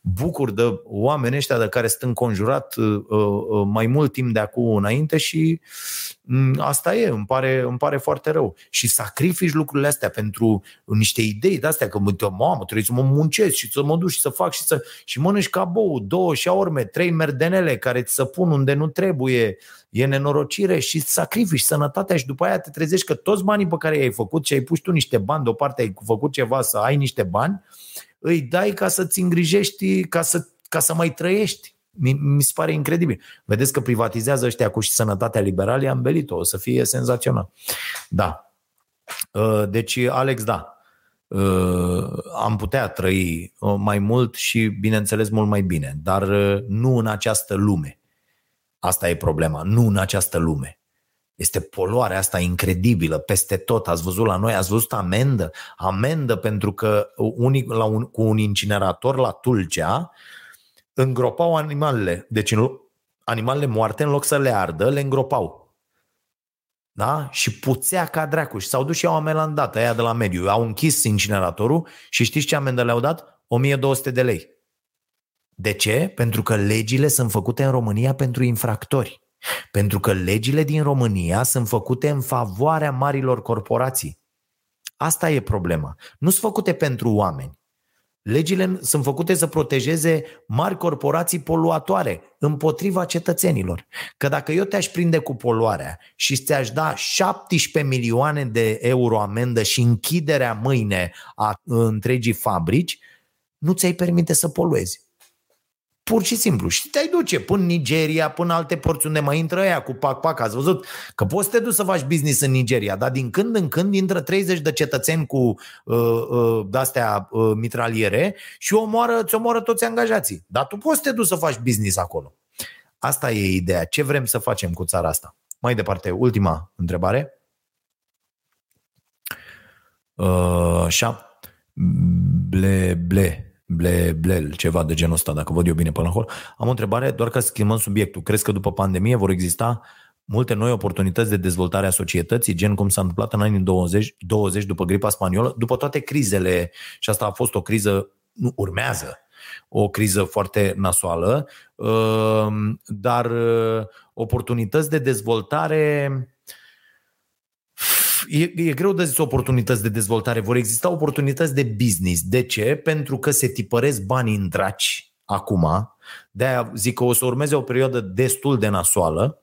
bucur de oamenii ăștia de care sunt înconjurat uh, uh, mai mult timp de acum înainte și mm, asta e, îmi pare, îmi pare foarte rău. Și sacrifici lucrurile astea pentru niște idei de astea, că mă, mamă, trebuie să mă muncesc și să mă duc și să fac și să și mănânci ca bou, două șaorme, trei merdenele care ți să pun unde nu trebuie, e nenorocire și sacrifici sănătatea și după aia te trezești că toți banii pe care i-ai făcut și ai pus tu niște bani deoparte, ai făcut ceva să ai niște bani, îi dai ca să-ți îngrijești, ca să, ca să mai trăiești. Mi, mi se pare incredibil. Vedeți că privatizează ăștia cu și sănătatea liberală, am belit-o, o să fie senzațional. Da. Uh, deci, Alex, da. Uh, am putea trăi uh, mai mult și, bineînțeles, mult mai bine, dar nu în această lume. Asta e problema, nu în această lume. Este poluarea asta incredibilă peste tot. Ați văzut la noi, ați văzut amendă? Amendă pentru că unii, la un, cu un incinerator la Tulcea îngropau animalele. Deci animalele moarte, în loc să le ardă, le îngropau. Da? Și puțea ca dracu. Și s-au dus și au amendat aia de la mediu. Au închis incineratorul și știți ce amendă le-au dat? 1200 de lei. De ce? Pentru că legile sunt făcute în România pentru infractori. Pentru că legile din România sunt făcute în favoarea marilor corporații. Asta e problema. Nu sunt făcute pentru oameni. Legile sunt făcute să protejeze mari corporații poluatoare împotriva cetățenilor. Că dacă eu te-aș prinde cu poluarea și ți-aș da 17 milioane de euro amendă și închiderea mâine a întregii fabrici, nu ți-ai permite să poluezi. Pur și simplu. Și te-ai duce până Nigeria, până alte porți unde mai intră ea cu pac-pac. Ați văzut că poți să te duci să faci business în Nigeria, dar din când în când intră 30 de cetățeni cu uh, uh, de-astea uh, mitraliere și omoară, ți omoară toți angajații. Dar tu poți să te duci să faci business acolo. Asta e ideea. Ce vrem să facem cu țara asta? Mai departe, ultima întrebare. Uh, șap- ble, ble, ble, blel, ceva de genul ăsta, dacă văd eu bine până acolo. Am o întrebare, doar ca să schimbăm subiectul. Crezi că după pandemie vor exista multe noi oportunități de dezvoltare a societății, gen cum s-a întâmplat în anii 20, 20 după gripa spaniolă, după toate crizele, și asta a fost o criză, nu urmează, o criză foarte nasoală, uh, dar uh, oportunități de dezvoltare e, e greu de zis oportunități de dezvoltare. Vor exista oportunități de business. De ce? Pentru că se tipăresc banii în draci acum. De-aia zic că o să urmeze o perioadă destul de nasoală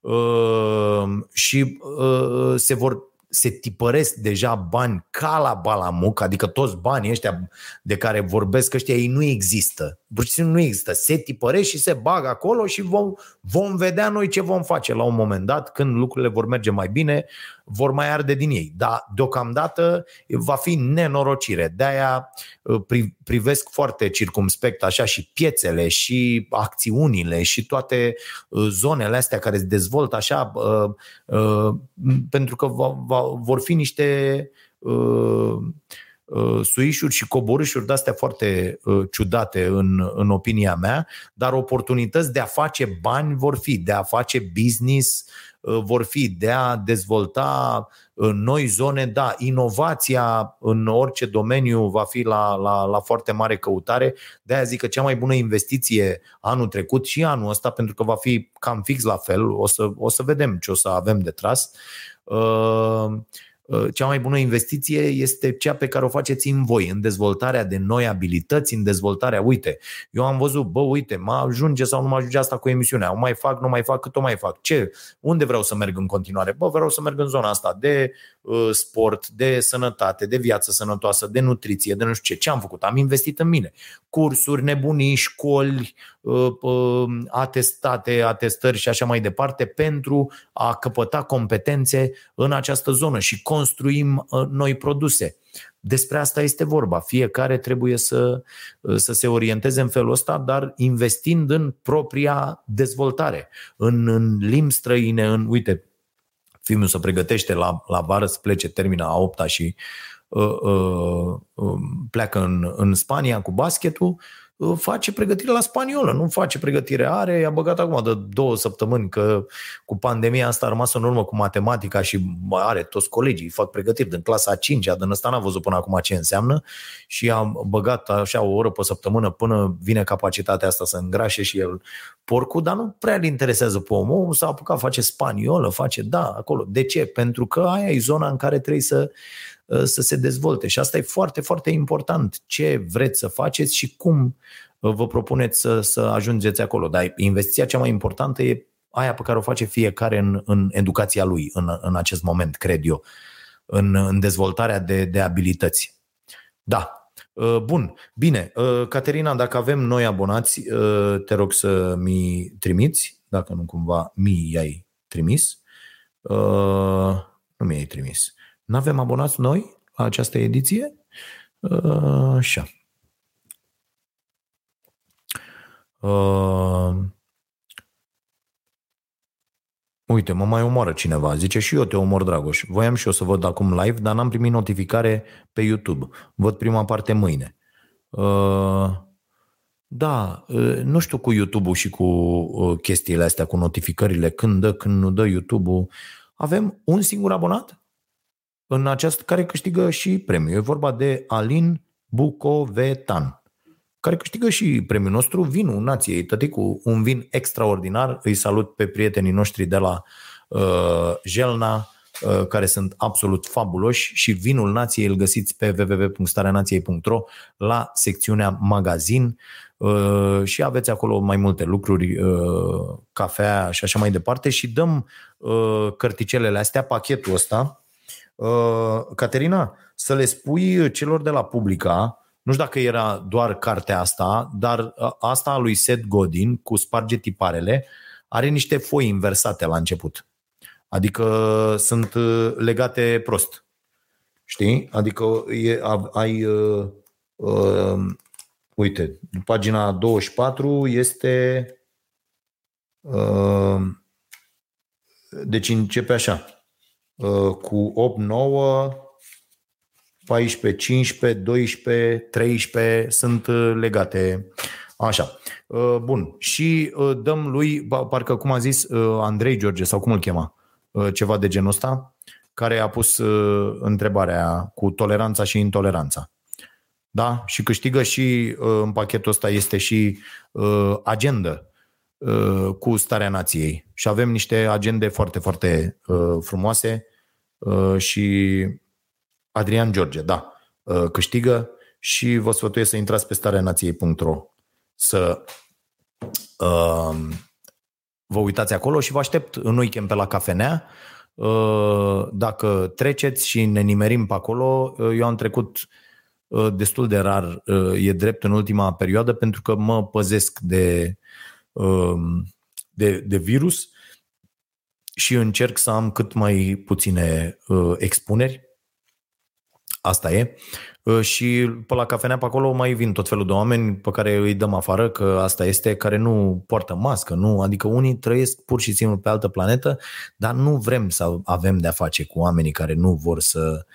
uh, și uh, se vor se tipăresc deja bani ca la Balamuc, adică toți banii ăștia de care vorbesc ăștia, ei nu există. Pur și simplu nu există. Se tipăresc și se bagă acolo și vom, vom vedea noi ce vom face la un moment dat, când lucrurile vor merge mai bine, vor mai arde din ei. Dar deocamdată va fi nenorocire. De-aia uh, privesc foarte circumspect așa și piețele și acțiunile și toate uh, zonele astea care se dezvoltă așa uh, pentru că vor fi niște suișuri și coborâșuri de-astea foarte ciudate în, în opinia mea, dar oportunități de a face bani vor fi, de a face business Uh, vor fi de a dezvolta uh, noi zone, da, inovația în orice domeniu va fi la, la, la foarte mare căutare. De aia zic că cea mai bună investiție anul trecut și anul ăsta, pentru că va fi cam fix la fel, o să, o să vedem ce o să avem de tras. Uh, Uh, cea mai bună investiție este cea pe care o faceți în voi, în dezvoltarea de noi abilități, în dezvoltarea, uite, eu am văzut, bă, uite, mă ajunge sau nu mă ajunge asta cu emisiunea, o mai fac, nu mai fac, cât o mai fac, ce, unde vreau să merg în continuare? Bă, vreau să merg în zona asta de uh, sport, de sănătate, de viață sănătoasă, de nutriție, de nu știu ce, ce am făcut? Am investit în mine. Cursuri, nebunii, școli, uh, uh, atestate, atestări și așa mai departe pentru a căpăta competențe în această zonă și construim uh, noi produse. Despre asta este vorba. Fiecare trebuie să, uh, să se orienteze în felul ăsta, dar investind în propria dezvoltare, în, în limbi străine, în, uite, filmul se pregătește la, la vară să plece, termină a opta și uh, uh, uh, pleacă în, în Spania cu basketul, Uh, face pregătire la spaniolă, nu face pregătire. Are, a băgat acum de două săptămâni că cu pandemia asta a rămas în urmă cu matematica și are toți colegii, fac pregătiri din clasa a 5 din ăsta n-a văzut până acum ce înseamnă și am băgat așa o oră pe săptămână până vine capacitatea asta să îngrașe și el porcul, dar nu prea îl interesează pe omul. Omul s-a apucat, face spaniolă, face, da, acolo. De ce? Pentru că aia e zona în care trebuie să, Uh, să se dezvolte. Și asta e foarte, foarte important. Ce vreți să faceți și cum uh, vă propuneți să, să ajungeți acolo. Dar investiția cea mai importantă e aia pe care o face fiecare în, în educația lui în, în acest moment, cred eu, în, în dezvoltarea de, de abilități. Da. Uh, bun, bine. Caterina, dacă avem noi abonați, te rog să mi trimiți, dacă nu cumva mi i-ai trimis. Nu mi-ai trimis. Nu avem abonați noi la această ediție? Uh, așa. Uh, uite, mă mai omoară cineva. Zice și eu te omor, Dragoș. Voiam și eu să văd acum live, dar n-am primit notificare pe YouTube. Văd prima parte mâine. Uh, da, uh, nu știu cu YouTube-ul și cu uh, chestiile astea, cu notificările, când dă, când nu dă YouTube-ul. Avem un singur abonat? În această, care câștigă și premiul. E vorba de Alin Bucovetan, care câștigă și premiul nostru, vinul nației, tăticu, un vin extraordinar. Îi salut pe prietenii noștri de la uh, Jelna, uh, care sunt absolut fabuloși și vinul nației îl găsiți pe www.stareanației.ro la secțiunea magazin uh, și aveți acolo mai multe lucruri, uh, cafea și așa mai departe și dăm uh, cărticelele astea, pachetul ăsta, Uh, Caterina, să le spui celor de la Publica, nu știu dacă era doar cartea asta, dar uh, asta a lui Seth Godin cu sparge tiparele are niște foi inversate la început. Adică sunt uh, legate prost. Știi? Adică e, ai uh, uh, uite, pagina 24 este uh, deci începe așa Uh, cu 8-9 14, 15, 12, 13 sunt uh, legate. Așa. Uh, bun. Și uh, dăm lui, parcă cum a zis Andrei George sau cum îl chema, ceva de genul ăsta, care a pus întrebarea cu toleranța și intoleranța. Da? Și câștigă și în pachetul ăsta este și agenda cu starea nației. Și avem niște agende foarte, foarte frumoase și Adrian George, da, uh, câștigă și vă sfătuiesc să intrați pe starea nației.ro să uh, vă uitați acolo și vă aștept în weekend pe la cafenea. Uh, dacă treceți și ne nimerim pe acolo, uh, eu am trecut uh, destul de rar, uh, e drept în ultima perioadă, pentru că mă păzesc de, uh, de, de virus și încerc să am cât mai puține uh, expuneri Asta e. Ă, și pe la cafenea pe acolo mai vin tot felul de oameni pe care îi dăm afară, că asta este, care nu poartă mască, nu, adică unii trăiesc pur și simplu pe altă planetă, dar nu vrem să avem de-a face cu oamenii care nu vor să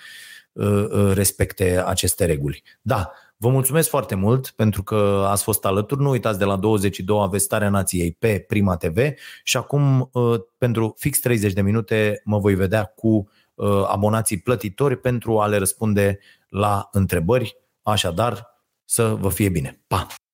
uh, respecte aceste reguli. Da, Vă mulțumesc foarte mult pentru că ați fost alături. Nu uitați, de la 22 aveți Starea Nației pe Prima TV și acum pentru fix 30 de minute mă voi vedea cu Uh, abonații plătitori pentru a le răspunde la întrebări. Așadar, să vă fie bine. Pa!